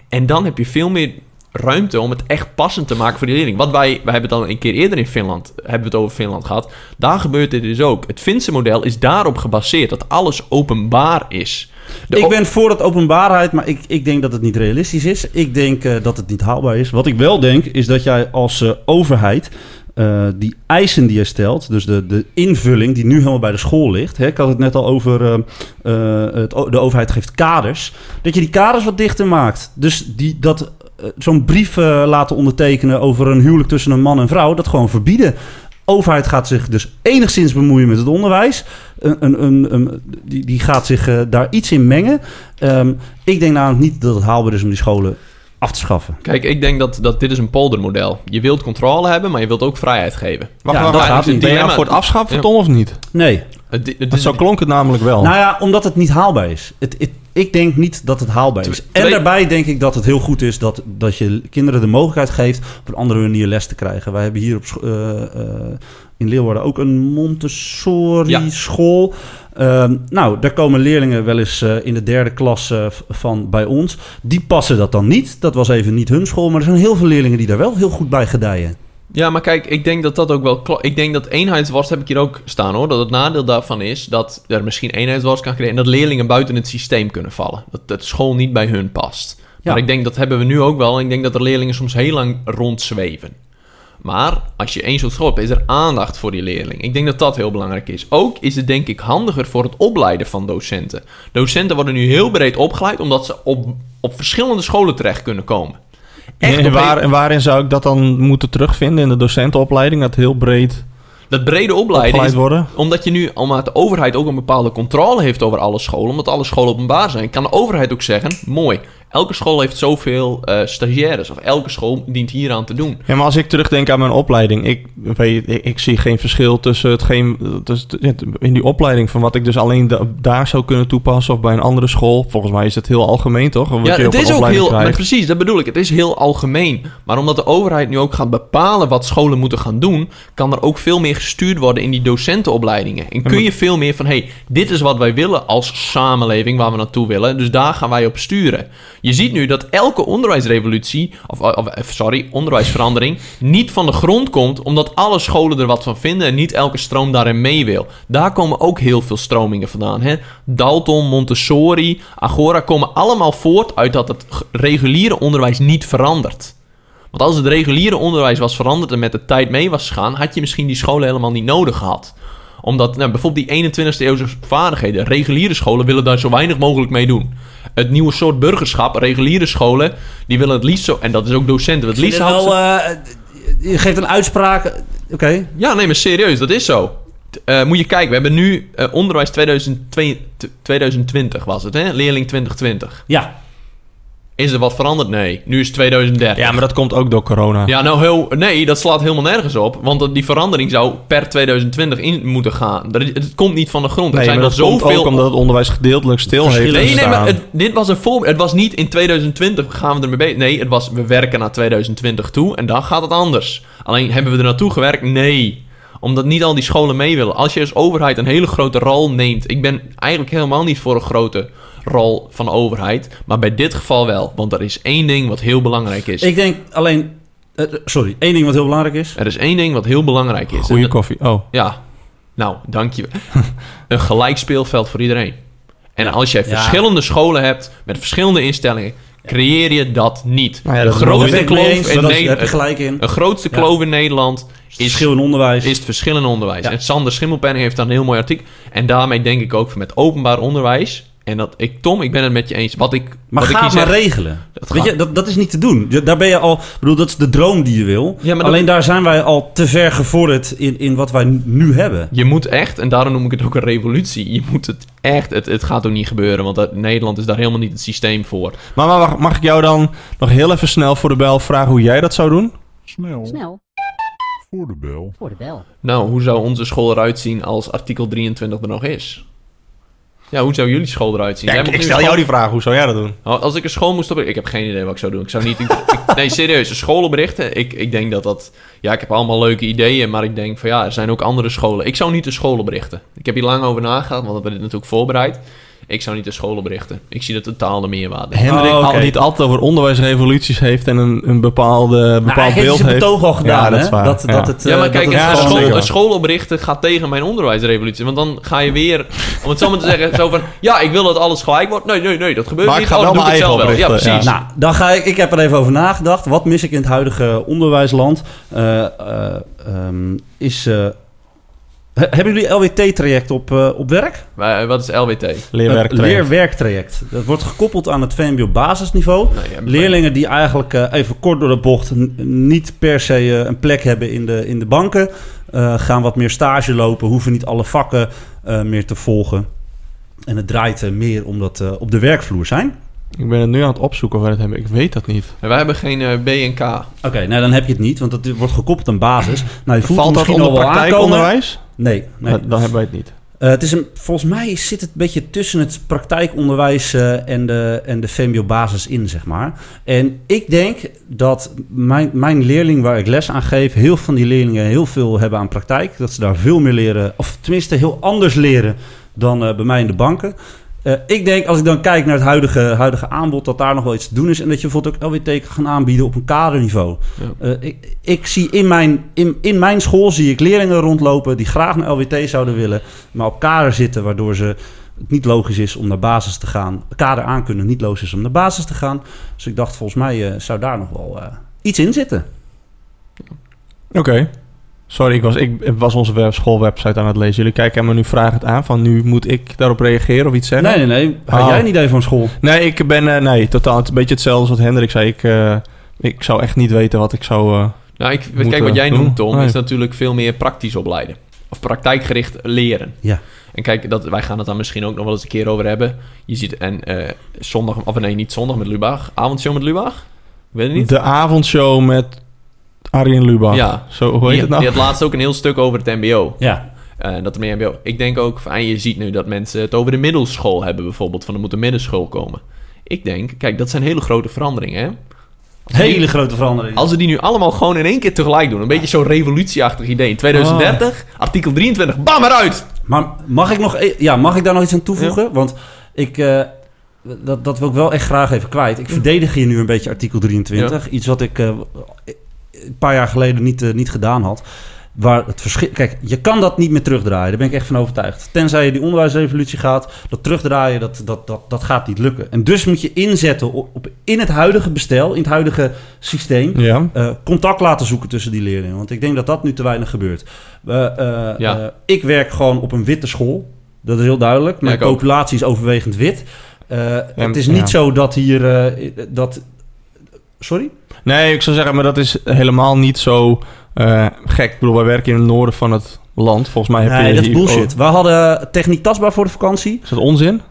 En dan heb je veel meer ruimte om het echt passend te maken voor die leerling. Wat wij, wij hebben het al een keer eerder in Finland, hebben we het over Finland gehad. Daar gebeurt dit dus ook. Het Finse model is daarop gebaseerd dat alles openbaar is. De ik ben voor het openbaarheid, maar ik, ik denk dat het niet realistisch is. Ik denk eh, dat het niet haalbaar is. Wat ik wel denk, is dat jij als eh, overheid eh, die eisen die je stelt, dus de, de invulling die nu helemaal bij de school ligt. Hè, ik had het net al over, het, de overheid geeft kaders. Dat je die kaders wat dichter maakt. Dus die, dat zo'n brief eh, laten ondertekenen over een huwelijk tussen een man en vrouw, dat gewoon verbieden. overheid gaat zich dus enigszins bemoeien met het onderwijs. Een, een, een- die, die gaat zich eh, daar iets in mengen. Ehm, ik denk namelijk niet dat het haalbaar is om die scholen af te schaffen. Kijk, ik denk dat, dat dit is een poldermodel. Je wilt controle hebben, maar je wilt ook vrijheid geven. Wacht, Ja, wacht, gaat niet. Ben je nou Dilemma- voor het afschaffen, Ja. Tom, of niet? Nee. Het, het, is- zo klonk het namelijk wel. Nou ja, omdat het niet haalbaar is. Het, het- ik denk niet dat het haalbaar is. Twee- En daarbij denk ik dat het heel goed is dat, dat je kinderen de mogelijkheid geeft op een andere manier les te krijgen. Wij hebben hier op eh, eh, in Leeuwarden ook een Montessori-school. Ehm, nou, daar komen leerlingen wel eens eh, in de derde klas eh, van bij ons. Die passen dat dan niet. Dat was even niet hun school. Maar er zijn heel veel leerlingen die daar wel heel goed bij gedijen. Ja, maar kijk, ik denk dat dat ook wel klopt. Ik denk dat eenheidsworst heb ik hier ook staan hoor. Dat het nadeel daarvan is dat er misschien eenheidsworst kan creëren en dat leerlingen buiten het systeem kunnen vallen. Dat de school niet bij hun past. Ja. Maar ik denk dat hebben we nu ook wel. En ik denk dat er leerlingen soms heel lang rondzweven. Maar als je één zo'n school hebt, is er aandacht voor die leerling. Ik denk dat dat heel belangrijk is. Ook is het denk ik handiger voor het opleiden van docenten. Docenten worden nu heel breed opgeleid omdat ze op, op verschillende scholen terecht kunnen komen. Echt en, op waar, en waarin zou ik dat dan moeten terugvinden in de docentenopleiding? Dat heel breed Dat brede is worden? Omdat je nu, omdat de overheid ook een bepaalde controle heeft over alle scholen, omdat alle scholen openbaar zijn, kan de overheid ook zeggen: mooi, elke school heeft zoveel eh stagiaires, of elke school dient hieraan te doen. Ja, maar als ik terugdenk aan mijn opleiding, ik, weet, ik, ik zie geen verschil tussen hetgeen tussen, in die opleiding van wat ik dus alleen da- daar zou kunnen toepassen of bij een andere school. Volgens mij is het heel algemeen, toch? Wat ja, je het is ook heel, maar precies, dat bedoel ik. Het is heel algemeen. Maar omdat de overheid nu ook gaat bepalen wat scholen moeten gaan doen, kan er ook veel meer gestuurd worden in die docentenopleidingen. En kun je veel meer van, hey, dit is wat wij willen als samenleving, waar we naartoe willen. Dus daar gaan wij op sturen. Je ziet nu dat elke onderwijsrevolutie, of, of sorry, onderwijsverandering, niet van de grond komt, omdat alle scholen er wat van vinden en niet elke stroom daarin mee wil. Daar komen ook heel veel stromingen vandaan. Hè? Dalton, Montessori, Agora komen allemaal voort uit dat het reguliere onderwijs niet verandert. Want als het reguliere onderwijs was veranderd en met de tijd mee was gegaan, had je misschien die scholen helemaal niet nodig gehad. Omdat nou, bijvoorbeeld die 21ste eeuwse vaardigheden, reguliere scholen willen daar zo weinig mogelijk mee doen. Het nieuwe soort burgerschap, reguliere scholen, die willen het liefst zo, en dat is ook docenten, het liefst het wel, eh, je geeft een uitspraak. Oké. Ja, nee, maar serieus, dat is zo. Eh, moet je kijken, we hebben nu eh, onderwijs 2002 t- 2020 was het, hè? Leerling 2020. Ja. Is er wat veranderd? Nee. Nu is het 2030. Ja, maar dat komt ook door corona. Ja, nou, heel, nee, dat slaat helemaal nergens op. Want dat- die verandering zou per 2020 in moeten gaan. Er- Het komt niet van de grond. er Nee, zijn maar dat komt zoveel... ook omdat het onderwijs gedeeltelijk stil heeft. Nee, nee, gestaan. maar het, dit was een voorbeeld. Het was niet in 2020 gaan we ermee bezig. Nee, het was we werken naar 2020 toe en dan gaat het anders. Alleen hebben we er naartoe gewerkt? Nee. Omdat niet al die scholen mee willen. Als je als overheid een hele grote rol neemt. Ik ben eigenlijk helemaal niet voor een grote rol van de overheid. Maar bij dit geval wel. Want er is één ding wat heel belangrijk is. Ik denk alleen... eh, sorry, één ding wat heel belangrijk is. Er is één ding wat heel belangrijk is. Goeie dat- koffie. Oh. Ja, nou, dank je. een gelijk speelveld voor iedereen. En als jij Ja. verschillende scholen hebt met verschillende instellingen, creëer je dat niet. Nou ja, de dat- Daar grootste kloof in Nederland. gelijk in. De grootste Ja. kloof in Nederland is, Verschil in onderwijs. is het verschil in onderwijs. Ja. En Sander Schimmelpenning heeft daar een heel mooi artikel. En daarmee denk ik ook met openbaar onderwijs. En dat ik, Tom, ik ben het met je eens. Wat ik, maar wat ga ik het hier maar zeg, regelen. Dat Weet je, dat, dat is niet te doen. Je- Daar ben je al... Ik bedoel, dat is de droom die je wil. Ja, maar dat- Alleen daar zijn wij al te ver gevorderd in, in wat wij nu hebben. Je moet echt, en daarom noem ik het ook een revolutie. Je moet het echt, het, het gaat ook niet gebeuren. Want dat, Nederland is daar helemaal niet het systeem voor. Maar mag, mag ik jou dan nog heel even snel voor de bel vragen hoe jij dat zou doen? Snel Snel voor de bel. voor de bel. Nou, hoe zou onze school eruit zien als artikel 23 er nog is? Ja, hoe zou jullie school eruit zien? Ja, Jij ik, stel jou die vraag. Hoe zou jij dat doen? Oh, Als ik een school moest oprichten... Ik heb geen idee wat ik zou doen. Ik zou niet... ik- ik- nee, serieus. Een school oprichten? Ik, ik denk dat dat... Ja, ik heb allemaal leuke ideeën. Maar ik denk van ja, er zijn ook andere scholen. Ik zou niet een school oprichten. Ik heb hier lang over nagedacht. Want we hebben dit natuurlijk voorbereid. Ik zou niet een school oprichten. Ik zie de totaal de meerwaarde. Hendrik, Oh, al, die het altijd over onderwijsrevoluties heeft en een, een bepaalde, Nou, bepaald hij heeft beeld zijn heeft. betoog al gedaan, Ja, dat hè? is waar. Dat, Ja. dat het, Ja, eh, maar kijk, dat een, school, zeker. een school oprichten gaat tegen mijn onderwijsrevolutie. Want dan ga je weer, om het zo maar te zeggen, zo van... Ja, ik wil dat alles gelijk wordt. Nee, nee, nee, dat gebeurt Maar ik niet. ga oh, wel mijn eigen wel. Ja, precies. Nou, dan ga ik... Ik heb er even over nagedacht. Wat mis ik in het huidige onderwijsland? Eh, eh, ehm, is... eh, hebben jullie LWT-traject op, eh, op werk? Maar, eh, wat is LWT? Leerwerk. Een leerwerktraject. Dat wordt gekoppeld aan het VMBO-basisniveau. Nee, ja, Leerlingen die eigenlijk eh, even kort door de bocht niet per se een plek hebben in de, in de banken. eh, gaan wat meer stage lopen, hoeven niet alle vakken eh, meer te volgen. En het draait meer om dat eh, op de werkvloer zijn. Ik ben het nu aan het opzoeken of wij het hebben. Ik weet dat niet. En wij hebben geen eh, B en K. Oké, nou dan heb je het niet, want dat wordt gekoppeld aan basis. Nou, je voelt Valt het dat misschien onder al wel aankomen. praktijkonderwijs? Nee, nee. Dan dan hebben wij het niet. Eh, het is een, volgens mij zit het een beetje tussen het praktijkonderwijs eh, en, de, en de VMBO-basis in, zeg maar. En ik denk dat mijn, mijn leerling waar ik les aan geef, heel veel van die leerlingen heel veel hebben aan praktijk. Dat ze daar veel meer leren, of tenminste heel anders leren dan eh, bij mij in de banken. Eh, ik denk, als ik dan kijk naar het huidige, huidige aanbod, dat daar nog wel iets te doen is. En dat je bijvoorbeeld ook LWT kan gaan aanbieden op een kaderniveau. Ja. Eh, ik, ik zie in mijn, in, in mijn school zie ik leerlingen rondlopen die graag naar LWT zouden willen, maar op kader zitten, waardoor ze het niet logisch is om naar basis te gaan. Kader aan kunnen, niet logisch is om naar basis te gaan. Dus ik dacht, volgens mij eh, zou daar nog wel eh, iets in zitten. Oké. Sorry, ik was, ik was onze web, schoolwebsite aan het lezen. Jullie kijken me nu vragend aan van nu moet ik daarop reageren of iets zeggen? Nee, nee, nee. Had Oh. jij een idee van school? Nee, ik ben eh, nee, totaal het een beetje hetzelfde als wat Hendrik zei. Ik, eh, ik zou echt niet weten wat ik zou. eh, Nou, ik, kijk, wat jij doen? noemt, Tom, Nee. is natuurlijk veel meer praktisch opleiden. Of praktijkgericht leren. Ja. En kijk, dat, wij gaan het daar misschien ook nog wel eens een keer over hebben. Je ziet, en eh, zondag, of nee, niet zondag met Lubach. Avondshow met Lubach? Ik weet het niet. de avondshow met Arjen Lubach. Ja. Zo, hoe heet die, het nou? die had laatst ook een heel stuk over het mbo. Ja. Eh, dat er meer mbo. Ik denk ook, van, en je ziet nu dat mensen het over de middelschool hebben bijvoorbeeld. Van er moet een middenschool komen. Ik denk, kijk, dat zijn hele grote veranderingen, hè. Hele grote verandering. Als we die nu allemaal gewoon in één keer tegelijk doen. Een beetje zo'n revolutieachtig idee. In 2030, artikel 23, bam eruit! Maar mag ik, nog, e- ja, mag ik daar nog iets aan toevoegen? Want ik, eh, dat, dat wil ik wel echt graag even kwijt. Ik verdedig hier nu een beetje artikel 23. Iets wat ik eh, een paar jaar geleden niet, eh, niet gedaan had. Waar het verschil... Kijk, je kan dat niet meer terugdraaien. Daar ben ik echt van overtuigd. Tenzij je die onderwijsrevolutie gaat. Dat terugdraaien, dat, dat, dat, dat gaat niet lukken. En dus moet je inzetten op, op, in het huidige bestel, in het huidige systeem... Ja. eh, contact laten zoeken tussen die leerlingen. Want ik denk dat dat nu te weinig gebeurt. Eh, Ja. ik werk gewoon op een witte school. Dat is heel duidelijk. Mijn populatie is overwegend wit. Het is niet ja. zo dat hier... dat... Sorry? Nee, ik zou zeggen, maar dat is helemaal niet zo eh, gek. Ik bedoel, wij werken in het noorden van het land. Volgens mij heb Nee, je dat is bullshit. We hadden techniek tastbaar voor de vakantie. Is dat onzin?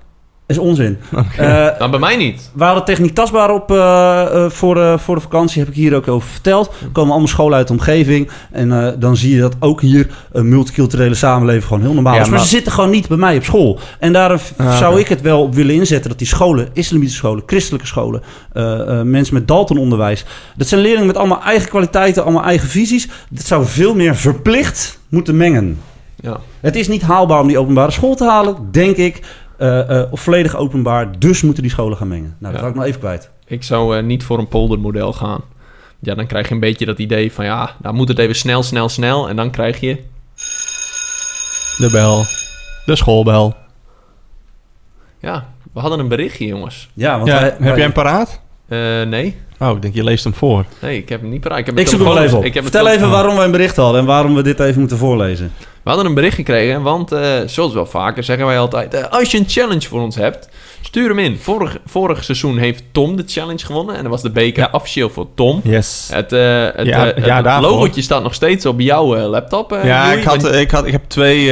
Is onzin. Eh, Nou, bij mij niet. we hadden techniek tastbaar op eh, eh, voor, de, voor de vakantie. Heb ik hier ook over verteld. Er komen allemaal scholen uit de omgeving. En eh, dan zie je dat ook hier een multiculturele samenleving gewoon heel normaal Ja, is. Maar, maar- ze zitten gewoon niet bij mij op school. En daar Ah, zou ik het wel op willen inzetten. Dat die scholen, islamitische scholen, christelijke scholen, eh, eh, mensen met Dalton-onderwijs. Dat zijn leerlingen met allemaal eigen kwaliteiten, allemaal eigen visies. Dat zou veel meer verplicht moeten mengen. Ja. Het is niet haalbaar om die openbare school te halen, denk ik. Eh, eh, of volledig openbaar. Dus moeten die scholen gaan mengen. Nou, dat Ja. ga ik nog even kwijt. Ik zou eh, niet voor een poldermodel gaan. Ja, dan krijg je een beetje dat idee van ja, dan moet het even snel, snel, snel. En dan krijg je. De bel. De schoolbel. Ja, we hadden een berichtje, jongens. Ja, want Ja, wij- heb wij- jij hem paraat? Eh, nee. Oh, ik denk je leest hem voor. Nee, ik heb hem niet paraat. Ik, heb Ik zoek hem wel even op. Ik heb het Vertel even waarom wij een bericht hadden en waarom we dit even moeten voorlezen. We hadden een bericht gekregen, want eh, zoals wel vaker zeggen wij altijd... eh, als je een challenge voor ons hebt, stuur hem in. Vorig, vorig seizoen heeft Tom de challenge gewonnen. En dan was de beker Ja. officieel voor Tom. Yes. Het, eh het, Ja, het ja, daarvoor. logootje staat nog steeds op jouw laptop. ja, ik, had, want- ik, had, ik heb twee,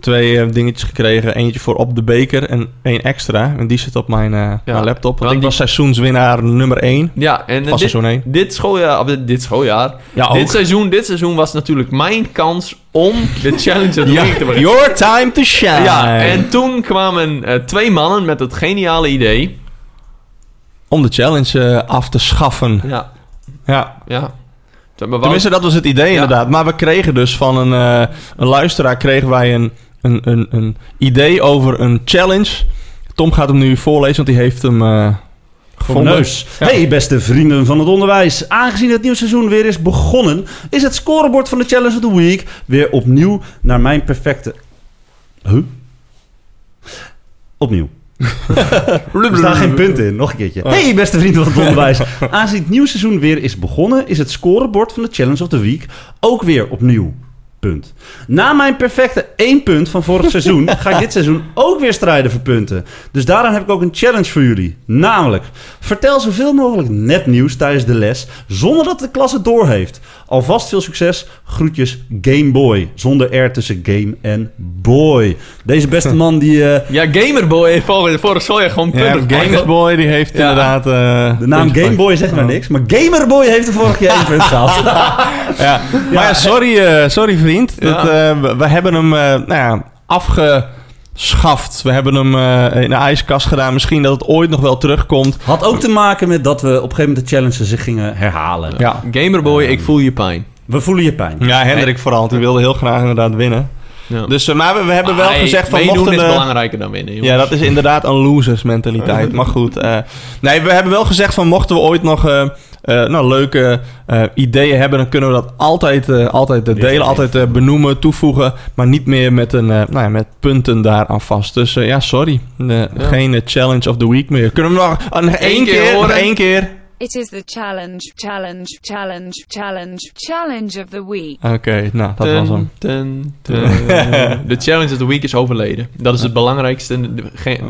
twee eh, dingetjes gekregen. Eentje voor op de beker en één extra. En die zit op mijn, eh, mijn laptop. Want ik die- was seizoenswinnaar nummer 1. ja, en eh, dit, seizoen 1. dit schooljaar, of dit, dit schooljaar, Ja, dit seizoen, dit seizoen was natuurlijk mijn kans om de challenge het Ja, te your time to shine. Ja, en toen kwamen twee mannen met het geniale idee. Om de challenge af te schaffen. Ja, Ja. ja. Tenminste, dat was het idee Ja. inderdaad. Maar we kregen dus van een, een luisteraar kregen wij een, een, een, een idee over een challenge. Tom gaat hem nu voorlezen, want die heeft hem mijn neus. Ja. Hey beste vrienden van het onderwijs. Aangezien het nieuwe seizoen weer is begonnen... is het scorebord van de Challenge of the Week... weer opnieuw naar mijn perfecte... Huh? Opnieuw. Er staan geen punten in. Nog een keertje. Hey beste vrienden van het onderwijs. Aangezien het nieuwe seizoen weer is begonnen... is het scorebord van de Challenge of the Week ook weer opnieuw. Punt. Na mijn perfecte één punt van vorig seizoen... ga ik dit seizoen ook weer strijden voor punten. Dus daarom heb ik ook een challenge voor jullie. Namelijk, vertel zoveel mogelijk nepnieuws tijdens de les... zonder dat de klas het doorheeft. Alvast veel succes. Groetjes Game Boy. Zonder R tussen game en boy. Deze beste man die... eh, Ja, Gamerboy heeft vorig, jaar gewoon Ja, punten. Die heeft Ja. inderdaad... eh, de naam Game Boy zegt maar niks. Maar Gamerboy heeft er vorig jaar één punt gehaald. Ja. Maar ja, sorry, eh, sorry vriend. Dat, Ja. eh, we, we hebben hem eh, nou ja, afgeschaft. We hebben hem eh, in de ijskast gedaan. Misschien dat het ooit nog wel terugkomt. Had ook te maken met dat we op een gegeven moment de challenges zich gingen herhalen. Ja, Gamerboy, ik voel je pijn. We voelen je pijn. ja Hendrik vooral. Die wilde heel graag inderdaad winnen. Ja. Dus, eh, maar we, we hebben wel Ah, hey, gezegd van meedoen mochten is de... belangrijker dan winnen, jongens. Ja, dat is inderdaad een losers mentaliteit. Maar goed. eh, nee, we hebben wel gezegd van mochten we ooit nog nou, leuke eh, ideeën hebben, dan kunnen we dat altijd, eh, altijd eh, delen, altijd eh, benoemen, toevoegen. Maar niet meer met, een, eh, nou ja, met punten daaraan vast. Dus eh, ja, sorry. Eh, Geen eh, challenge of the week meer. Kunnen we nog, nog één keer keer? Nog één keer? It is the challenge, challenge, challenge, challenge, challenge of the week. Oké, nou, dat Ten, was hem. ten, ten. De challenge of the week is overleden. Dat is het belangrijkste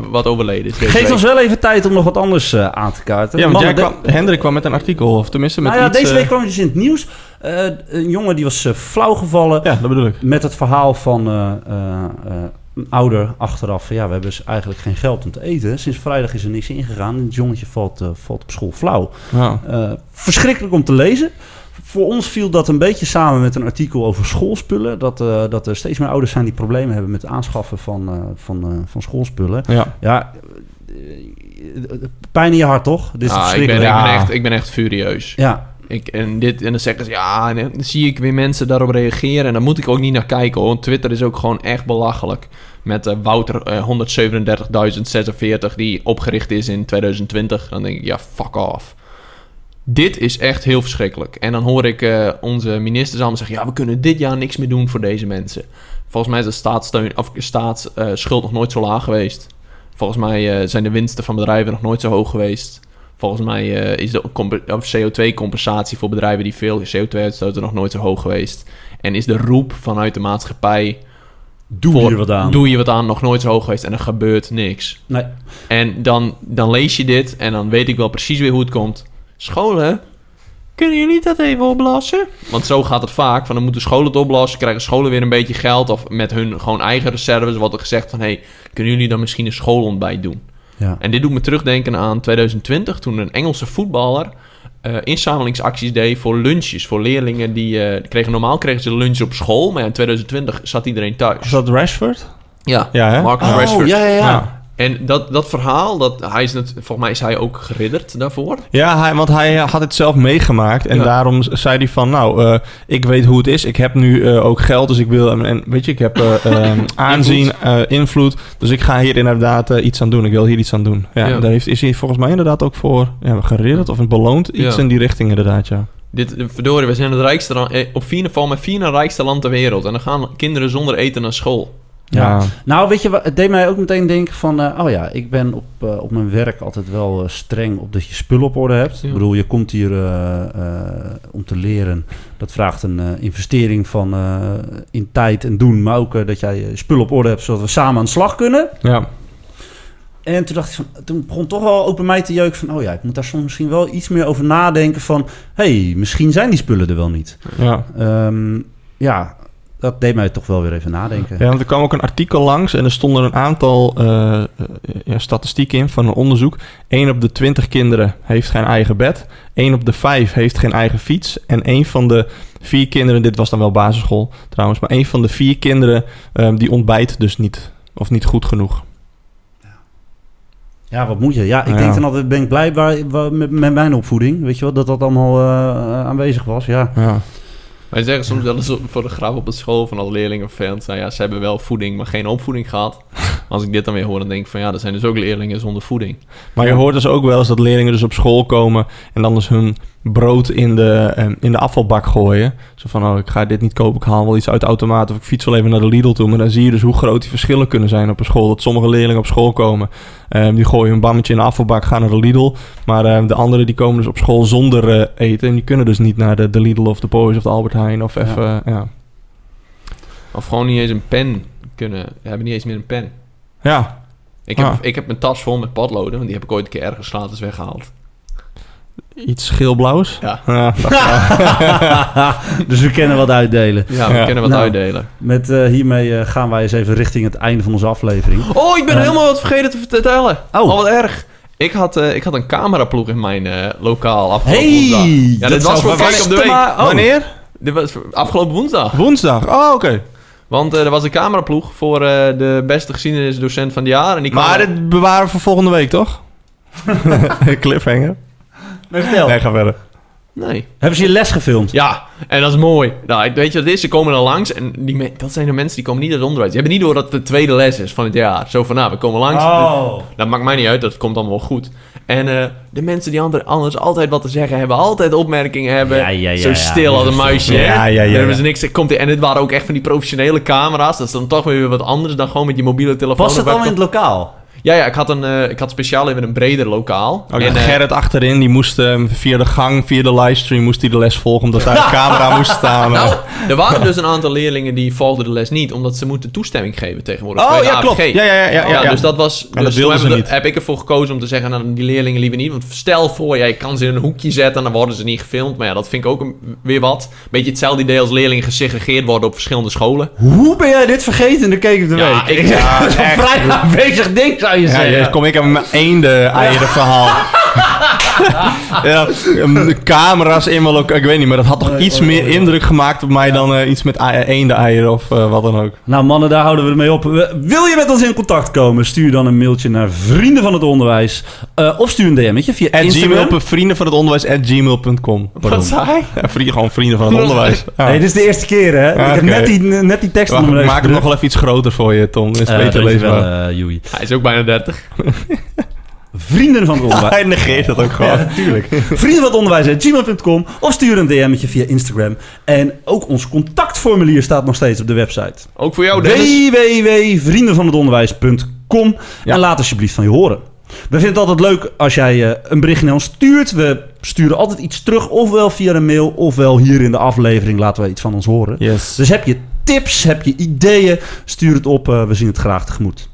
wat overleden is. Geef week. ons wel even tijd om nog wat anders eh, aan te kaarten. Ja, want jij kwam, Hendrik kwam met een artikel, of tenminste met nou ja, iets... deze eh, week kwam het dus in het nieuws. Eh, een jongen die was eh, flauw gevallen. Ja, dat bedoel ik. Met het verhaal van eh, eh, eh, een ouder achteraf. van, Ja, we hebben dus eigenlijk geen geld om te eten. Sinds vrijdag is er niks ingegaan. En het jongetje valt, eh, valt op school flauw. Ja. Eh, verschrikkelijk om te lezen. Voor ons viel dat een beetje samen met een artikel over schoolspullen. Dat, eh, dat er steeds meer ouders zijn die problemen hebben met het aanschaffen van, eh, van, eh, van schoolspullen. Ja. Ja, pijn in je hart toch? Dit is Ah, ik, ben, verschrikkelijk. ik, ben echt, ik ben echt furieus. Ja, Ik, en, dit, en dan zeggen ze, ja, dan zie ik weer mensen daarop reageren. En dan moet ik ook niet naar kijken, hoor. Want Twitter is ook gewoon echt belachelijk. Met eh, Wouter eh, 137.046, die opgericht is in 2020. Dan denk ik, ja, fuck off. Dit is echt heel verschrikkelijk. En dan hoor ik eh, onze ministers allemaal zeggen... ja, we kunnen dit jaar niks meer doen voor deze mensen. Volgens mij is de staatssteun, of staatsschuld nog nooit zo laag geweest. Volgens mij zijn de winsten van bedrijven nog nooit zo hoog geweest. Volgens mij eh, is de compe- of CO2-compensatie voor bedrijven die veel CO2 uitstoten nog nooit zo hoog geweest. En is de roep vanuit de maatschappij... doe voor- hier wat aan. Doe je wat aan, nog nooit zo hoog geweest en er gebeurt niks. Nee. En dan, dan lees je dit en dan weet ik wel precies weer hoe het komt. Scholen, kunnen jullie dat even oplossen? Want zo gaat het vaak. Van dan moeten scholen het oplossen, krijgen scholen weer een beetje geld. Of met hun gewoon eigen reserves wordt er gezegd van... hey, kunnen jullie dan misschien een schoolontbijt doen? Ja. En dit doet me terugdenken aan 2020... toen een Engelse voetballer eh, inzamelingsacties deed voor lunches. Voor leerlingen die, eh, kregen... Normaal kregen ze lunch op school, maar in 2020 zat iedereen Is thuis. dat Rashford? Ja, Ja, hè? Marcus Oh, Rashford. ja, ja, ja. En dat, dat verhaal, dat, hij is net, volgens mij is hij ook geridderd daarvoor. Ja, hij, want hij eh, had het zelf meegemaakt. En Ja. daarom zei hij van, nou, eh, ik weet hoe het is. Ik heb nu eh, ook geld, dus ik wil... En, en weet je, ik heb aanzien, invloed. Dus ik ga hier inderdaad iets aan doen. Ik wil hier iets aan doen. Ja, Ja. Daar heeft, is hij volgens mij inderdaad ook voor ja, geridderd of beloond. Iets Ja. in die richting inderdaad, ja. Dit, verdorie, we zijn het rijkste land, op vier, val met vier na rijkste land ter wereld. En dan gaan kinderen zonder eten naar school. Ja. Nou, weet je, wat, het deed mij ook meteen denken van... eh, oh ja, ik ben op, eh, op mijn werk altijd wel eh, streng op dat je spullen op orde hebt. Ja. Ik bedoel, je komt hier om te leren. Dat vraagt een investering van in tijd en doen. Maar ook dat jij je spullen op orde hebt, zodat we samen aan de slag kunnen. ja. En toen dacht ik van, toen begon toch wel ook bij mij te jeuken van... oh ja, ik moet daar soms misschien wel iets meer over nadenken van... hé, hey, misschien zijn die spullen er wel niet. ja. Ehm, ja, dat deed mij toch wel weer even nadenken. Ja, want er kwam ook een artikel langs en er stonden een aantal eh, eh, ja, statistieken in van een onderzoek. 1 op de 20 kinderen heeft geen eigen bed. 1 op de 5 heeft geen eigen fiets. En één van de vier kinderen, dit was dan wel basisschool trouwens, maar één van de vier kinderen eh, die ontbijt dus niet. Of niet goed genoeg. Ja, wat moet je? Ja, ik denk dan altijd, ben ik blij met mijn opvoeding. Weet je wel, dat dat allemaal eh, aanwezig was. Ja. Ja. Wij zeggen soms wel eens voor de grap op de school van alle leerlingen vervelend zijn. Ja, ze hebben wel voeding, maar geen opvoeding gehad. Als ik dit dan weer hoor, dan denk ik van ja, er zijn dus ook leerlingen zonder voeding. Maar je hoort dus ook wel eens dat leerlingen dus op school komen en dan dus hun brood in de, eh, in de afvalbak gooien. Zo van, oh, ik ga dit niet kopen, ik haal wel iets uit de automaat of ik fiets wel even naar de Lidl toe. Maar dan zie je dus hoe groot die verschillen kunnen zijn op een school. Dat sommige leerlingen op school komen, eh, die gooien een bammetje in de afvalbak, gaan naar de Lidl. Maar eh, de anderen die komen dus op school zonder eh, eten en die kunnen dus niet naar de, de Lidl of de Poos of de Albert Heijn of even, ja. ja. Of gewoon niet eens een pen kunnen. Hebben niet eens meer een pen. Ja, Ik heb, Ah. ik heb mijn tas vol met potloden, want die heb ik ooit een keer ergens gratis weggehaald. Iets geelblauws? Ja. Ja, dus we kunnen wat uitdelen. Ja, we Ja. kunnen wat Nou. uitdelen. Met eh, hiermee eh, gaan wij eens even richting het einde van onze aflevering. Oh, ik ben Ja. helemaal wat vergeten te vertellen. Oh. Oh, wat erg. Ik had, eh, ik had een cameraploeg in mijn eh, lokaal afgelopen Hey, woensdag. Ja, dat dit was voor Kijk op de Week. oh. Wanneer? Dit was afgelopen woensdag. Woensdag. Oh, oké. Want eh, er was een cameraploeg voor eh, de beste geschiedenisdocent van het jaar. En die kwam- Maar dit bewaren we voor volgende week, toch? Cliffhanger. Nee, vertel. Nee, ga verder. Nee. Hebben ze je les gefilmd? Ja, en dat is mooi. Nou, weet je wat het is? Ze komen er langs en die dat zijn de mensen die komen niet uit het onderwijs. Die hebben niet door dat het de tweede les is van het jaar. Zo van, nou, we komen langs. Oh. Dat maakt mij niet uit, dat komt allemaal wel goed. En eh, de mensen die ander, anders altijd wat te zeggen hebben, altijd opmerkingen hebben. Ja, ja, ja, zo stil als een muisje? Ja, ja, ja, Daar hebben ja. ze niks. Komt en dit waren ook echt van die professionele camera's. Dat is dan toch weer wat anders dan gewoon met je mobiele telefoon. Was het allemaal in het lokaal? Ja, ja, ik had, een, eh, ik had speciaal even een breder lokaal. Ook en, eh, Gerrit achterin, die moest eh, via de gang, via de livestream, moest hij de les volgen omdat daar de camera moest staan. Nou, er waren dus een aantal leerlingen die volgden de les niet, omdat ze moeten toestemming geven tegenwoordig. oh ja, klopt. AVG. Ja, ja, ja. ja, Ja, ja. dus dat was. dat dus toen niet. heb ik ervoor gekozen om te zeggen aan die leerlingen liever niet. Want stel voor, ja, je kan ze in een hoekje zetten en dan worden ze niet gefilmd. Maar ja, dat vind ik ook een, weer wat. Beetje hetzelfde idee als leerlingen gesegregeerd worden op verschillende scholen. Hoe ben jij dit vergeten in de Keek op de Ja, Week? ik- ja, dat een vrij aanwezig ding, zou je Ja, zeggen. ja, kom ik aan mijn eenden eieren verhaal. ja, um, de camera's in mijn lokaal. Ik weet niet, maar dat had toch iets meer indruk gemaakt op mij dan eh, iets met eenden eieren of eh, wat dan ook. Nou mannen, daar houden we ermee op. Wil je met ons in contact komen? Stuur dan een mailtje naar Vrienden van het Onderwijs. Eh, of stuur een DM'tje via At Instagram. gmail, vrienden van het onderwijs at gmail.com. Wat zei? Ja, vrienden, gewoon vrienden van het onderwijs. Ja. Dit is de eerste keer hè. ik heb net die, net die tekst Wacht, ik maak het nog wel even iets groter voor je, Tom. Is Uh, beter leesbaar. Hij is ook bijna 30. Vrienden van het Onderwijs. Hij negeert dat ook gewoon. Ja, natuurlijk. Vrienden van het onderwijs at gmail.com of stuur een DM'tje via Instagram. En ook ons contactformulier staat nog steeds op de website. Ook voor jou, Dennis. www.vriendenvanhetonderwijs.com Ja. En laat alsjeblieft van je horen. We vinden het altijd leuk als jij eh, een bericht naar ons stuurt. We sturen altijd iets terug, ofwel via een mail, ofwel hier in de aflevering laten we iets van ons horen. Yes. Dus heb je tips, heb je ideeën, stuur het op. eh, we zien het graag tegemoet.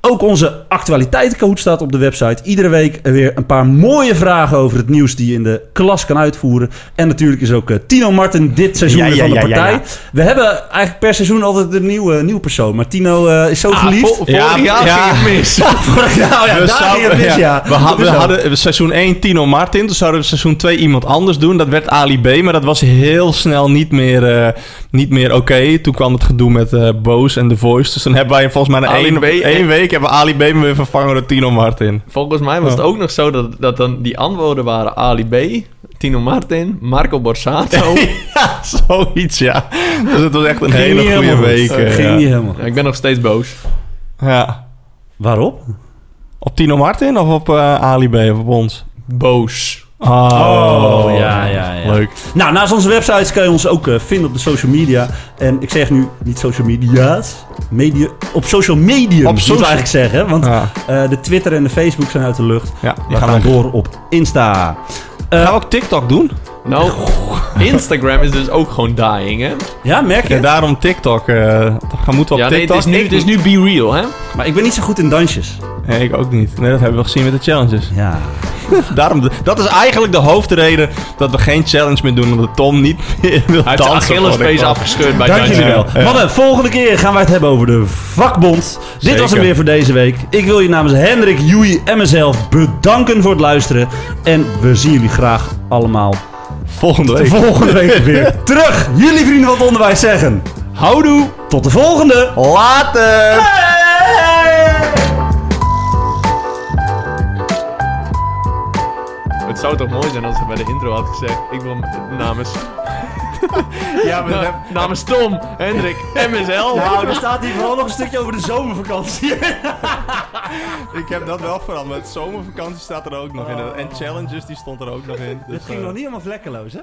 Ook onze actualiteitencoach staat op de website. Iedere week weer een paar mooie vragen over het nieuws die je in de klas kan uitvoeren. En natuurlijk is ook eh, Tino Martin dit seizoen Ja, weer ja, van de ja, ja, partij. ja. We hebben eigenlijk per seizoen altijd een nieuwe, nieuwe persoon. Maar Tino eh, is zo Ah, geliefd. vol- vorig Ja, jaar ja. ging het mis. nou ja, We daar zouden- ging het mis, ja. We, had- Dat hadden seizoen 1 Tino Martin. Toen zouden we seizoen 2 iemand anders doen. Dat werd Ali B. Maar dat was heel snel niet meer, eh, niet meer oké. Toen kwam het gedoe met eh Boos en The Voice. Dus dan hebben wij volgens mij Ali één, B. week hebben we Ali B. weer vervangen door Tino Martin. Volgens mij was het ook nog zo dat, dat dan die antwoorden waren Ali B, Tino Martin, Marco Borsato. ja, zoiets ja. Dus het was echt een Ging hele goede week. eh, Ging ja. niet helemaal. Ja, ik ben nog steeds boos. Ja. Waarop? Op Tino Martin of op eh, Ali B. of op ons? Boos. Oh, ja, ja, ja. Leuk. Nou, naast onze websites kan je ons ook eh, vinden op de social media. En ik zeg nu niet social media's. Media, op social medium, Op moet ik eigenlijk zeggen. Want Ja, eh, de Twitter en de Facebook zijn uit de lucht. ja We die gaan gaan dan door op Insta. Eh, Gaan we ook TikTok doen? Nou, Instagram is dus ook gewoon dying, hè? ja, merk je? Ja, daarom TikTok. eh gaan moeten we Ja, op nee, TikTok. het is, nu, Ik het is nu be real, hè? Maar ik ben niet zo goed in dansjes. Nee, ik ook niet. Nee, dat hebben we gezien met de challenges. Ja. Daarom, dat is eigenlijk de hoofdreden dat we geen challenge meer doen. Omdat Tom niet meer wil Hij heeft zijn dansen. de Achillespees klas. afgescheurd bij Dank jullie wel. Ja. Mannen, volgende keer gaan wij het hebben over de vakbond. Dit was hem weer voor deze week. Ik wil je namens Hendrik, Joey en mezelf bedanken voor het luisteren. En we zien jullie graag allemaal Volgende de week. volgende week weer terug. Jullie vrienden van het onderwijs zeggen. Houdoe! Tot de volgende. Later! Het zou toch mooi zijn als hij bij de intro had gezegd: Ik wil namens. Ja, maar Na- namens Tom, Hendrik en mezelf. Nou, er staat hier vooral nog een stukje over de zomervakantie. ik heb dat wel veranderd. Zomervakantie staat er ook nog in. En challenges die stond er ook nog in. Dus, Het ging eh, nog niet helemaal vlekkeloos, hè?